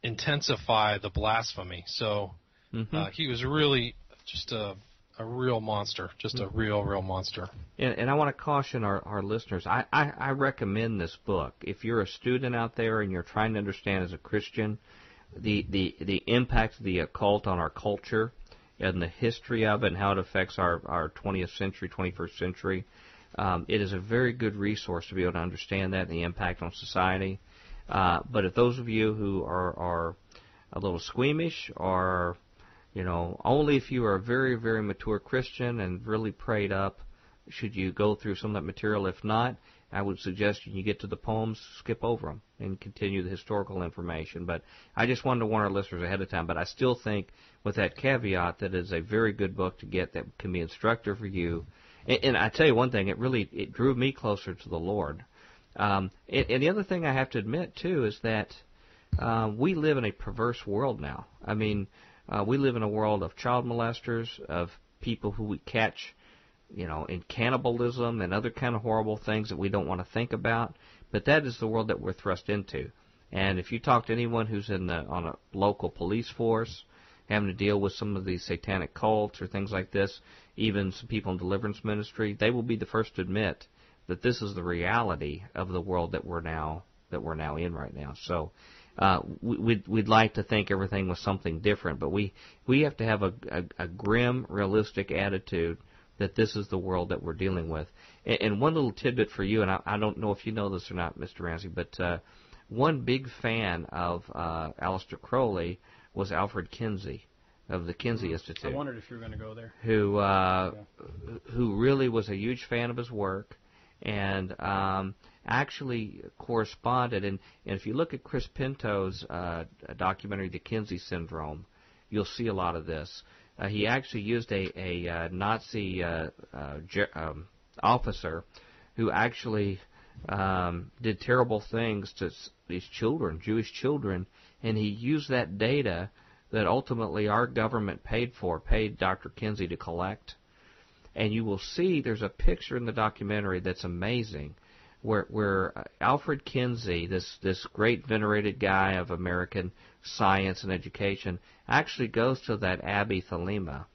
intensify the blasphemy. So Mhm. uh, he was really just a a real monster, just Mm-hmm. a real real monster. And, and I want to caution our, our listeners. I, I, I recommend this book. If you're a student out there and you're trying to understand as a Christian the, the, the impact of the occult on our culture and the history of it and how it affects our, our 20th century, 21st century, um, it is a very good resource to be able to understand that and the impact on society. Uh, but if those of you who are, are a little squeamish or you know, only if you are a very, very mature Christian and really prayed up should you go through some of that material. If not, I would suggest when you get to the poems, skip over them and continue the historical information. But I just wanted to warn our listeners ahead of time. But I still think, with that caveat, that it's a very good book to get that can be instructive for you. And, and I tell you one thing, it really it drew me closer to the Lord. Um, and, and the other thing I have to admit too is that uh, we live in a perverse world now. I mean, uh, we live in a world of child molesters, of people who we catch, you know, in cannibalism and other kind of horrible things that we don't want to think about. But that is the world that we're thrust into. And if you talk to anyone who's in the on a local police force, having to deal with some of these satanic cults or things like this, even some people in deliverance ministry, they will be the first to admit that this is the reality of the world that we're now that we're now in right now. So uh, we, we'd, we'd like to think everything was something different, but we, we have to have a, a, a grim, realistic attitude that this is the world that we're dealing with. And, and one little tidbit for you, and I, I don't know if you know this or not, Mr. Ramsey, but uh, one big fan of uh, Aleister Crowley was Alfred Kinsey of the Kinsey Institute I wondered if you were going to go there. who uh, who really was a huge fan of his work and um, actually corresponded. And, and if you look at Chris Pinto's uh, documentary, The Kinsey Syndrome, you'll see a lot of this. Uh, he actually used a, a uh, Nazi uh, uh, ge- um, officer who actually um, did terrible things to s- these children, Jewish children, and he used that data that ultimately our government paid for, paid Dr. Kinsey to collect. And you will see there's a picture in the documentary that's amazing, where where uh, Alfred Kinsey, this this great venerated guy of American science and education, actually goes to that Abbey Thelema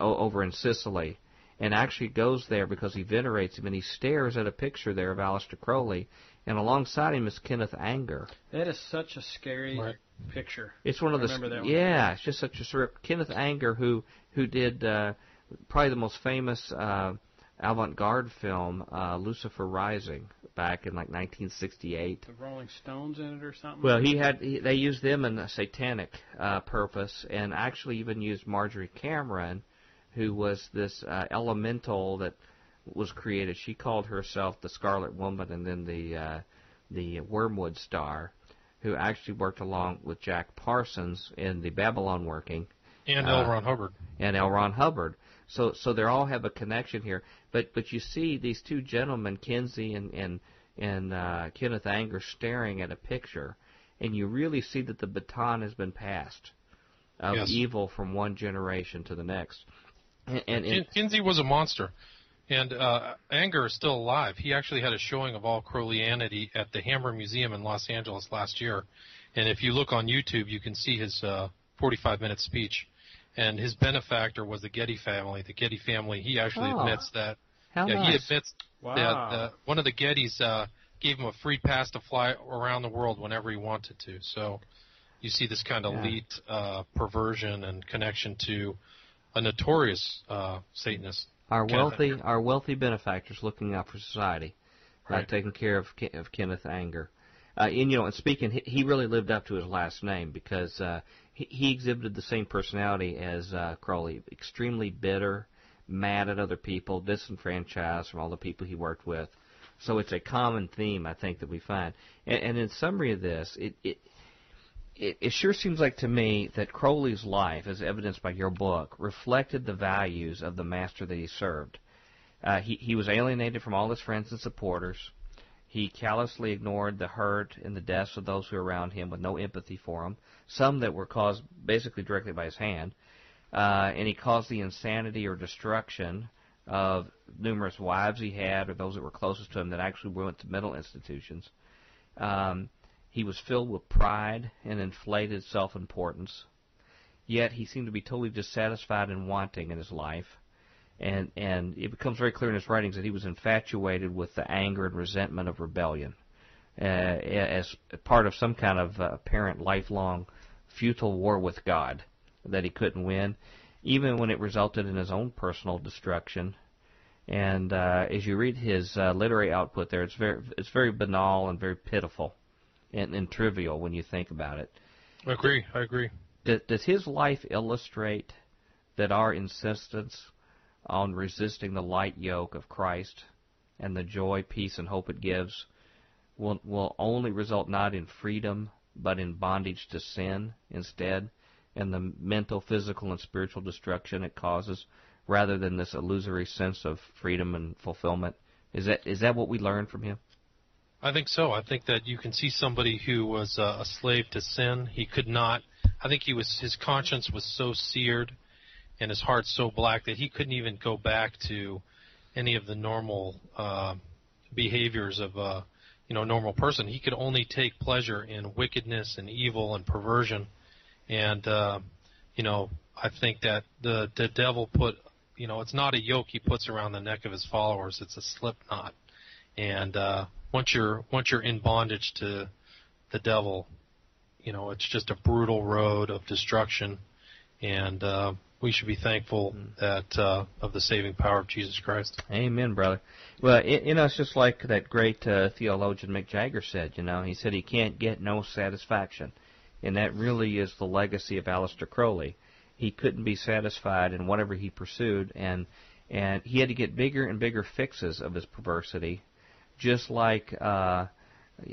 over in Sicily, and actually goes there because he venerates him, and he stares at a picture there of Aleister Crowley, and alongside him is Kenneth Anger. That is such a scary Right. picture. It's one of I the remember that one. yeah. It's just such a sort of Kenneth Anger who who did uh, probably the most famous uh, avant-garde film, uh, Lucifer Rising, back in like 1968. The Rolling Stones in it or something. Well, he had he, they used them in a satanic uh, purpose, and actually even used Marjorie Cameron, who was this uh, elemental that was created. She called herself the Scarlet Woman, and then the uh, the Wormwood Star, who actually worked along with Jack Parsons in the Babalon Working And Uh, L. Ron Hubbard. and L. Ron Hubbard. So so they all have a connection here. But but you see these two gentlemen, Kinsey and and and uh, Kenneth Anger, staring at a picture, and you really see that the baton has been passed of Yes. evil from one generation to the next. And, and, and Kinsey was a monster. And uh, Anger is still alive. He actually had a showing of all Crowleyanity at the Hammer Museum in Los Angeles last year. And if you look on YouTube, you can see his uh, 45-minute speech. And his benefactor was the Getty family. The Getty family. He actually Oh. admits that. How yeah, nice. he admits Wow. that uh, one of the Gettys uh, gave him a free pass to fly around the world whenever he wanted to. So you see this kind of Yeah. elite uh, perversion and connection to a notorious uh, Satanist. Our Kenneth wealthy, our wealthy benefactors looking out for society, uh, Right. taking care of of Kenneth Anger. Uh, and you know, and speaking, he, he really lived up to his last name because uh, he, he exhibited the same personality as uh, Crowley, extremely bitter, mad at other people, disenfranchised from all the people he worked with. So it's a common theme, I think, that we find. And, and in summary of this, it, it it, it sure seems like to me that Crowley's life, as evidenced by your book, reflected the values of the master that he served. Uh, he, he was alienated from all his friends and supporters. He callously ignored the hurt and the deaths of those who were around him with no empathy for them, some that were caused basically directly by his hand. Uh, and he caused the insanity or destruction of numerous wives he had or those that were closest to him that actually went to mental institutions. Um, he was filled with pride and inflated self-importance. Yet he seemed to be totally dissatisfied and wanting in his life. And and it becomes very clear in his writings that he was infatuated with the anger and resentment of rebellion, uh, as part of some kind of uh, apparent lifelong futile war with God that he couldn't win, even when it resulted in his own personal destruction. And uh, as you read his uh, literary output, there it's very it's very banal and very pitiful and, and trivial when you think about it. I agree. I agree. Does, does his life illustrate that our insistence on resisting the light yoke of Christ and the joy, peace, and hope it gives will will only result not in freedom but in bondage to sin instead, and the mental, physical, and spiritual destruction it causes, rather than this illusory sense of freedom and fulfillment? Is that is that what we learn from him? I think so. I think that you can see somebody who was uh, a slave to sin. He could not. I think he was. His conscience was so seared, and his heart so black that he couldn't even go back to any of the normal uh, behaviors of a you know normal person. He could only take pleasure in wickedness and evil and perversion, and uh, you know I think that the the devil put you know it's not a yoke he puts around the neck of his followers. It's a slip knot, and uh, once you're once you're in bondage to the devil, you know it's just a brutal road of destruction, and uh, we should be thankful that uh, of the saving power of Jesus Christ. Amen, brother. Well, it, you know, it's just like that great uh, theologian Mick Jagger said. You know, he said he can't get no satisfaction, and that really is the legacy of Aleister Crowley. He couldn't be satisfied in whatever he pursued, and and he had to get bigger and bigger fixes of his perversity, just like uh,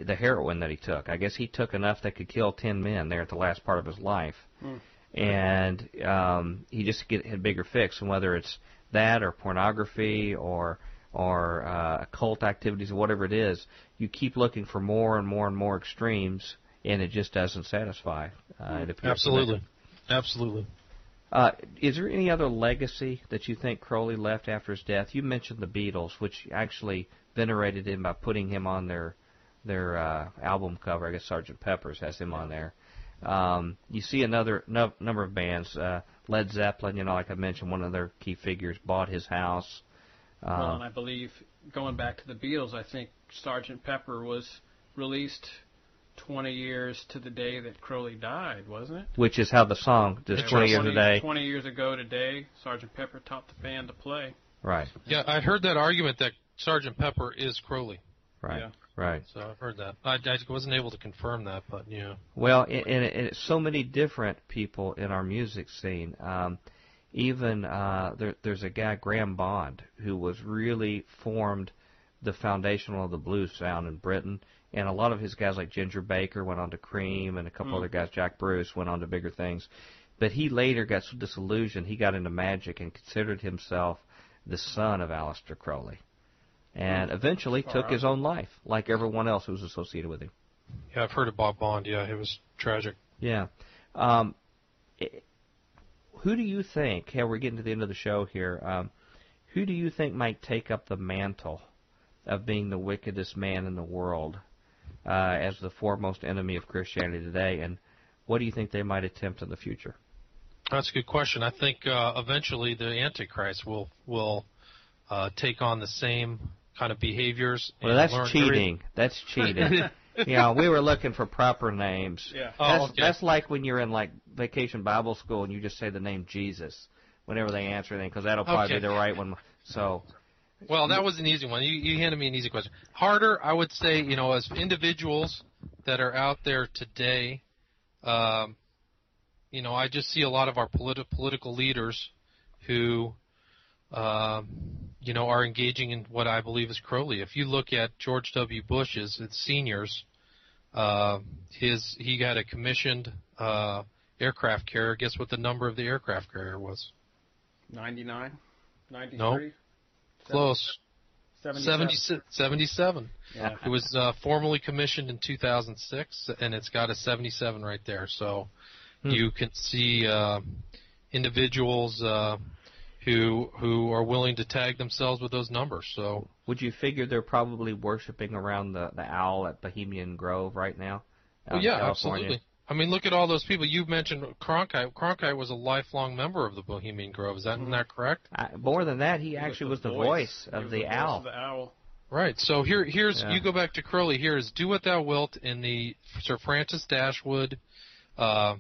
the heroin that he took. I guess he took enough that could kill ten men there at the last part of his life and um, he just get had bigger fix. And whether it's that or pornography or or uh, occult activities or whatever it is, you keep looking for more and more and more extremes, and it just doesn't satisfy. Uh, it appears to. Absolutely, absolutely. Uh, is there any other legacy that you think Crowley left after his death? You mentioned the Beatles, which actually venerated him by putting him on their their uh, album cover. I guess Sergeant Pepper's has him on there. Um, you see another no, number of bands. Uh, Led Zeppelin, you know, like I mentioned, one of their key figures bought his house. Well, Uh, and I believe going back to the Beatles, I think Sergeant Pepper was released 20 years to the day that Crowley died, wasn't it? which is how the song, just Yeah, 20 years today. 20 years ago today, Sergeant Pepper taught the band to play. Right, Yeah, I heard that argument that Sergeant Pepper is Crowley. right, Yeah. right. So I've heard that. I, I wasn't able to confirm that, but yeah. Well, and, and it- it's so many different people in our music scene. Um, even uh, there, there's a guy Graham Bond who was really formed the foundational of the blues sound in Britain, and a lot of his guys like Ginger Baker went on to Cream, and a couple other guys, Jack Bruce, went on to bigger things. But he later got so disillusioned, he got into magic and considered himself the son of Aleister Crowley, and eventually Far took his own life, like everyone else who was associated with him. Yeah, I've heard of Bob Bond. Yeah, it was tragic. Yeah. Um, who do you think? Hey, we're getting to the end of the show here. Um, Who do you think might take up the mantle of being the wickedest man in the world uh, as the foremost enemy of Christianity today? And what do you think they might attempt in the future? That's a good question. I think uh, eventually the Antichrist will will uh, take on the same kind of behaviors. Well, that's cheating. That's cheating. <laughs> you know, we were looking for proper names. Yeah. Oh, That's, okay. that's like when you're in like vacation Bible school and you just say the name Jesus whenever they answer anything because that'll probably Okay. be the right one. So Well, that was an easy one. You, you handed me an easy question. Harder, I would say, you know, as individuals that are out there today, um, you know, I just see a lot of our politi- political leaders who, um, you know, are engaging in what I believe is Crowley. If you look at George W. Bush's its seniors, uh, his he got a commissioned uh, aircraft carrier. Guess what the number of the aircraft carrier was? 99, 93, Nope. Close. 77. 77. Yeah. It was uh, formally commissioned in 2006, and it's got a 77 right there. So Hmm. you can see uh, individuals uh, who who are willing to tag themselves with those numbers. So would you figure they're probably worshiping around the the owl at Bohemian Grove right now? well, yeah, absolutely. I mean, look at all those people. You mentioned Cronkite. Cronkite was a lifelong member of the Bohemian Grove. Is that Mm-hmm. isn't that correct? I, more than that, he He actually was the the voice He of was the voice owl. of the owl. Right. So here, here's Yeah. you go back to Crowley. Here is "Do What Thou Wilt" in the Sir Francis Dashwood uh,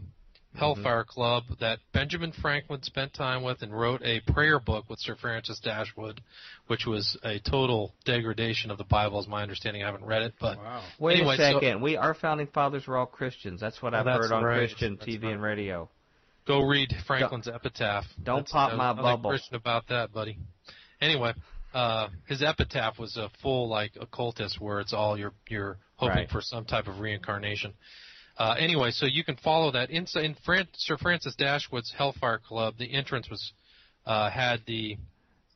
Hellfire Club that Benjamin Franklin spent time with and wrote a prayer book with Sir Francis Dashwood, which was a total degradation of the Bible, is my understanding. I haven't read it, but Wow. Wait Anyway, a so- second. we our founding fathers were all Christians. That's what Oh, I've that's heard on right. Christian That's TV right. and radio. go read Franklin's epitaph. don't That's- pop uh, my bubble. Christian about that, buddy. Anyway, uh, his epitaph was a full like occultist, where it's all you're you're hoping Right. for some type of reincarnation. Uh, anyway, so you can follow that inside in Fran- Sir Francis Dashwood's Hellfire Club. The entrance was uh, had the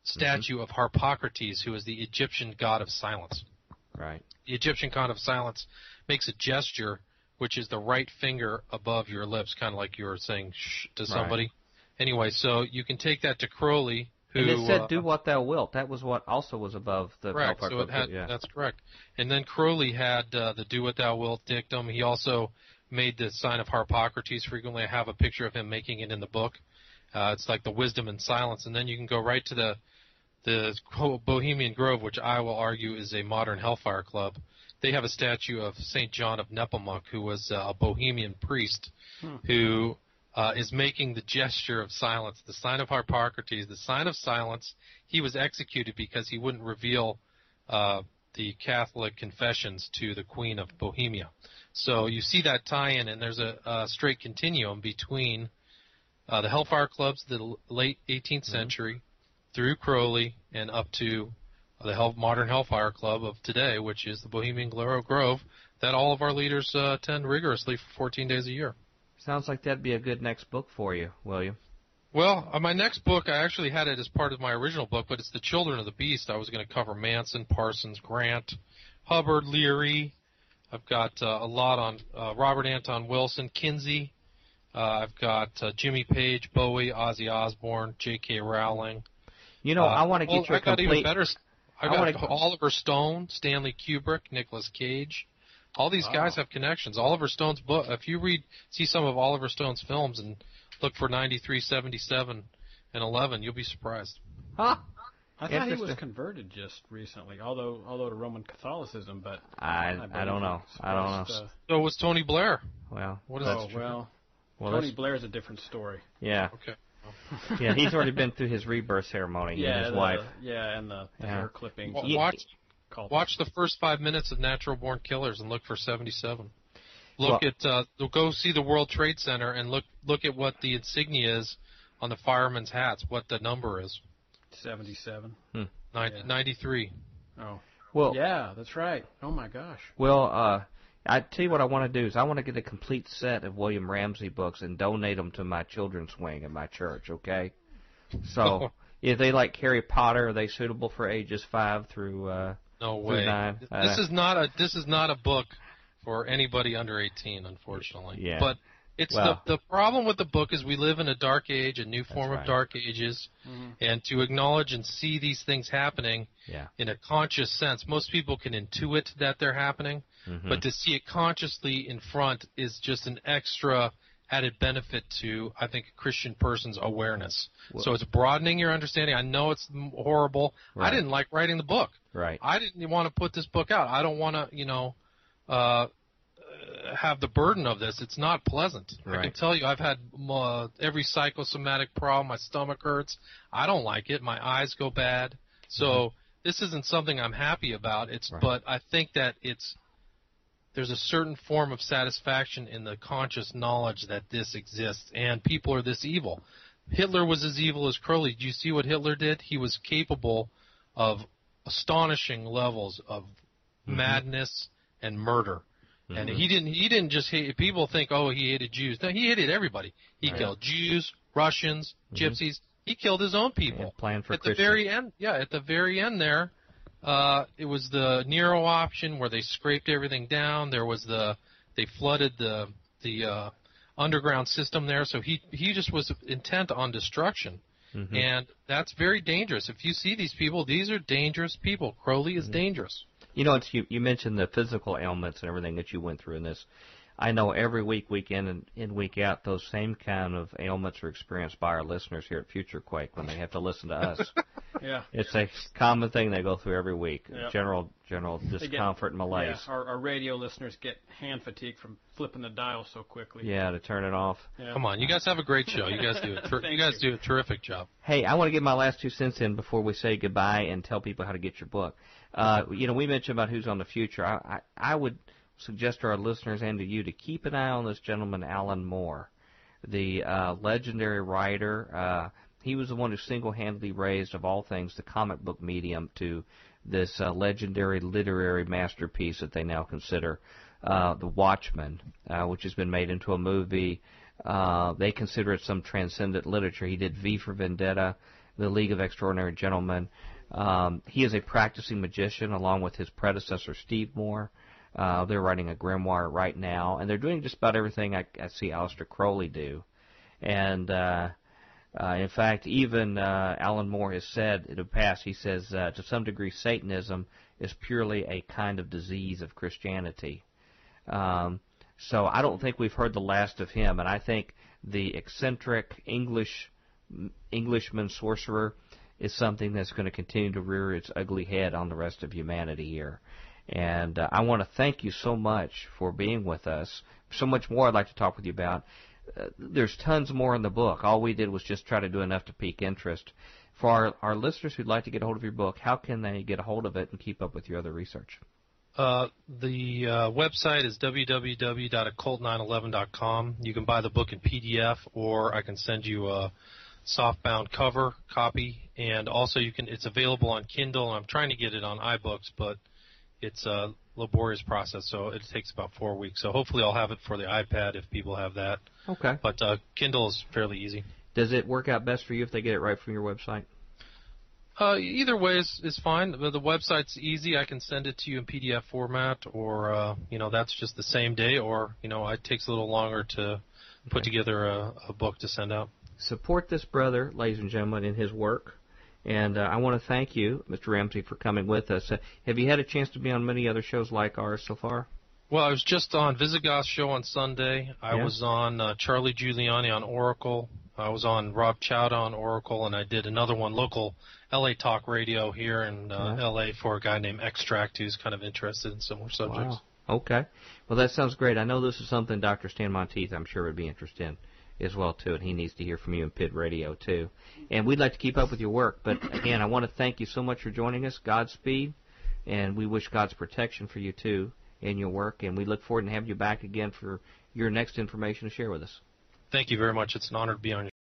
statue of Harpocrates, who is the Egyptian god of silence. Right. The Egyptian god of silence makes a gesture, which is the right finger above your lips, kind of like you were saying shh to somebody. Right. Anyway, so you can take that to Crowley, who and it said, uh, "Do what thou wilt." That was what also was above the correct. Hellfire So Club, it had, yeah. that's correct. And then Crowley had uh, the "Do what thou wilt" dictum. He also made the sign of Harpocrates. Frequently, I have a picture of him making it in the book. Uh, it's like the wisdom and silence, and then you can go right to the the Bohemian Grove, which I will argue is a modern Hellfire Club. They have a statue of Saint John of Nepomuk, who was uh, a Bohemian priest, who uh, is making the gesture of silence, the sign of Harpocrates, the sign of silence. He was executed because he wouldn't reveal uh, the Catholic confessions to the Queen of Bohemia. So you see that tie-in, and there's a, a straight continuum between uh, the Hellfire Clubs, the late 18th century, through Crowley, and up to the Hell, modern Hellfire Club of today, which is the Bohemian Gloro Grove, that all of our leaders uh, attend rigorously for 14 days a year. Sounds like that'd be a good next book for you, William. Well, uh, my next book, I actually had it as part of my original book, but it's The Children of the Beast. I was going to cover Manson, Parsons, Grant, Hubbard, Leary. I've got uh, a lot on uh, Robert Anton Wilson, Kinsey. Uh, I've got uh, Jimmy Page, Bowie, Ozzy Osbourne, J.K. Rowling. You know, Uh, I want to well, get you a I got even complete. better. s- I I got wanna- Oliver Stone, Stanley Kubrick, Nicolas Cage. All these guys have connections. Oliver Stone's book. If you read, see some of Oliver Stone's films and look for 93, 77, and 11, you'll be surprised. Huh? I thought he was converted just recently, although although to Roman Catholicism, but I I believe don't know. I don't know. expressed, So was Tony Blair. Well, What is that? oh well, well, Tony that's, Blair's a different story. yeah, Okay. yeah. He's already been through his rebirth ceremony. he and his the, wife. Yeah, and the, the Yeah. hair clippings. Wa- Ye- Watch called watch the first five minutes of Natural Born Killers and look for 77. Look Well- at uh, go see the World Trade Center and look look at what the insignia is on the firemen's hats. What the number is? 77. Nin- Yeah. 93. Oh, Well, yeah, that's right. Oh my gosh. Well, uh, I tell you what I want to do is I want to get a complete set of William Ramsey books and donate them to my children's wing in my church. Okay, so <laughs> if they like Harry Potter, are they suitable for ages five through? Uh, No Through way. nine. This Uh, is not a this is not a book for anybody under 18, unfortunately. Yeah. But It's Well- the the problem with the book is we live in a dark age, a new form right. of dark ages, and to acknowledge and see these things happening Yeah. in a conscious sense, most people can intuit that they're happening, Mm-hmm. but to see it consciously in front is just an extra added benefit to I think a Christian person's awareness. so it's broadening your understanding. I know it's horrible. Right. I didn't like writing the book. Right. I didn't want to put this book out. I don't want to, you know, uh, have the burden of this. It's not pleasant. I can tell you, I've had uh, every psychosomatic problem. My stomach hurts. I don't like it. My eyes go bad. So this isn't something I'm happy about. It's, Mm-hmm. Right. but I think that it's there's a certain form of satisfaction in the conscious knowledge that this exists and people are this evil. Hitler was as evil as Crowley. Do you see what Hitler did? He was capable of astonishing levels of madness and murder. And he didn't. He didn't just hate. People think, oh, he hated Jews. No, he hated everybody. He killed Jews, Russians, Gypsies. He killed his own people. Yeah, planned for at the very end, yeah, at the very end there, uh, it was the Nero option where they scraped everything down. There was the they flooded the the uh, underground system there. So he he just was intent on destruction, Mm-hmm. and that's very dangerous. If you see these people, these are dangerous people. Crowley Mm-hmm. is dangerous. You know, it's you, you mentioned the physical ailments and everything that you went through in this. I know every week, week in and in, week out, those same kind of ailments are experienced by our listeners here at Future Quake when they have to listen to us. <laughs> Yeah. it's a common thing they go through every week. Yep. General general They get- discomfort and malaise. Yeah, our, our radio listeners get hand fatigue from flipping the dial so quickly. Yeah, to turn it off. Yeah. Come on, you guys have a great show. You guys do a <laughs> ter- you guys you. do a terrific job. Hey, I want to get my last two cents in before we say goodbye and tell people how to get your book. Uh, you know, we mentioned about who's on the future. I, I, I would suggest to our listeners and to you to keep an eye on this gentleman, Alan Moore, the uh, legendary writer. Uh, he was the one who single-handedly raised, of all things, the comic book medium to this uh, legendary literary masterpiece that they now consider uh, The Watchmen, uh, which has been made into a movie. Uh, they consider it some transcendent literature. He did V for Vendetta, The League of Extraordinary Gentlemen. Um, he is a practicing magician, along with his predecessor Steve Moore. Uh, they're writing a grimoire right now, and they're doing just about everything I, I see Aleister Crowley do. And uh, uh, in fact, even uh, Alan Moore has said in the past, he says, uh, to some degree, Satanism is purely a kind of disease of Christianity. Um, so I don't think we've heard the last of him, and I think the eccentric English Englishman sorcerer is something that's going to continue to rear its ugly head on the rest of humanity here. And uh, I want to thank you so much for being with us. So much more I'd like to talk with you about. Uh, there's tons more in the book. All we did was just try to do enough to pique interest. For our, our listeners who'd like to get a hold of your book, how can they get a hold of it and keep up with your other research? Uh, the uh, website is www.occult911.com. You can buy the book in PDF, or I can send you a softbound cover copy, and also you can. It's available on Kindle. I'm trying to get it on iBooks, but it's a laborious process, so it takes about four weeks. So hopefully, I'll have it for the iPad if people have that. Okay. But uh, Kindle is fairly easy. Does it work out best for you if they get it right from your website? Uh, either way is, is fine. The, the website's easy. I can send it to you in PDF format, or uh, you know that's just the same day, or you know it takes a little longer to put together a, a book to send out. Support this brother, ladies and gentlemen, in his work. And uh, I want to thank you, Mr. Ramsey, for coming with us. Uh, have you had a chance to be on many other shows like ours so far? Well, I was just on Visigoth's show on Sunday. I Yeah. was on uh, Charlie Giuliani on Oracle. I was on Rob Chowda on Oracle, and I did another one, local LA Talk Radio here in uh, Yeah. LA for a guy named Extract who's kind of interested in similar subjects. Wow. Okay. Well, that sounds great. I know this is something Dr. Stan Monteith, I'm sure, would be interested in as well too, and he needs to hear from you in Pit Radio too. And we'd like to keep up with your work, but again, I want to thank you so much for joining us. Godspeed, and we wish God's protection for you too in your work, and we look forward to having you back again for your next information to share with us. Thank you very much. It's an honor to be on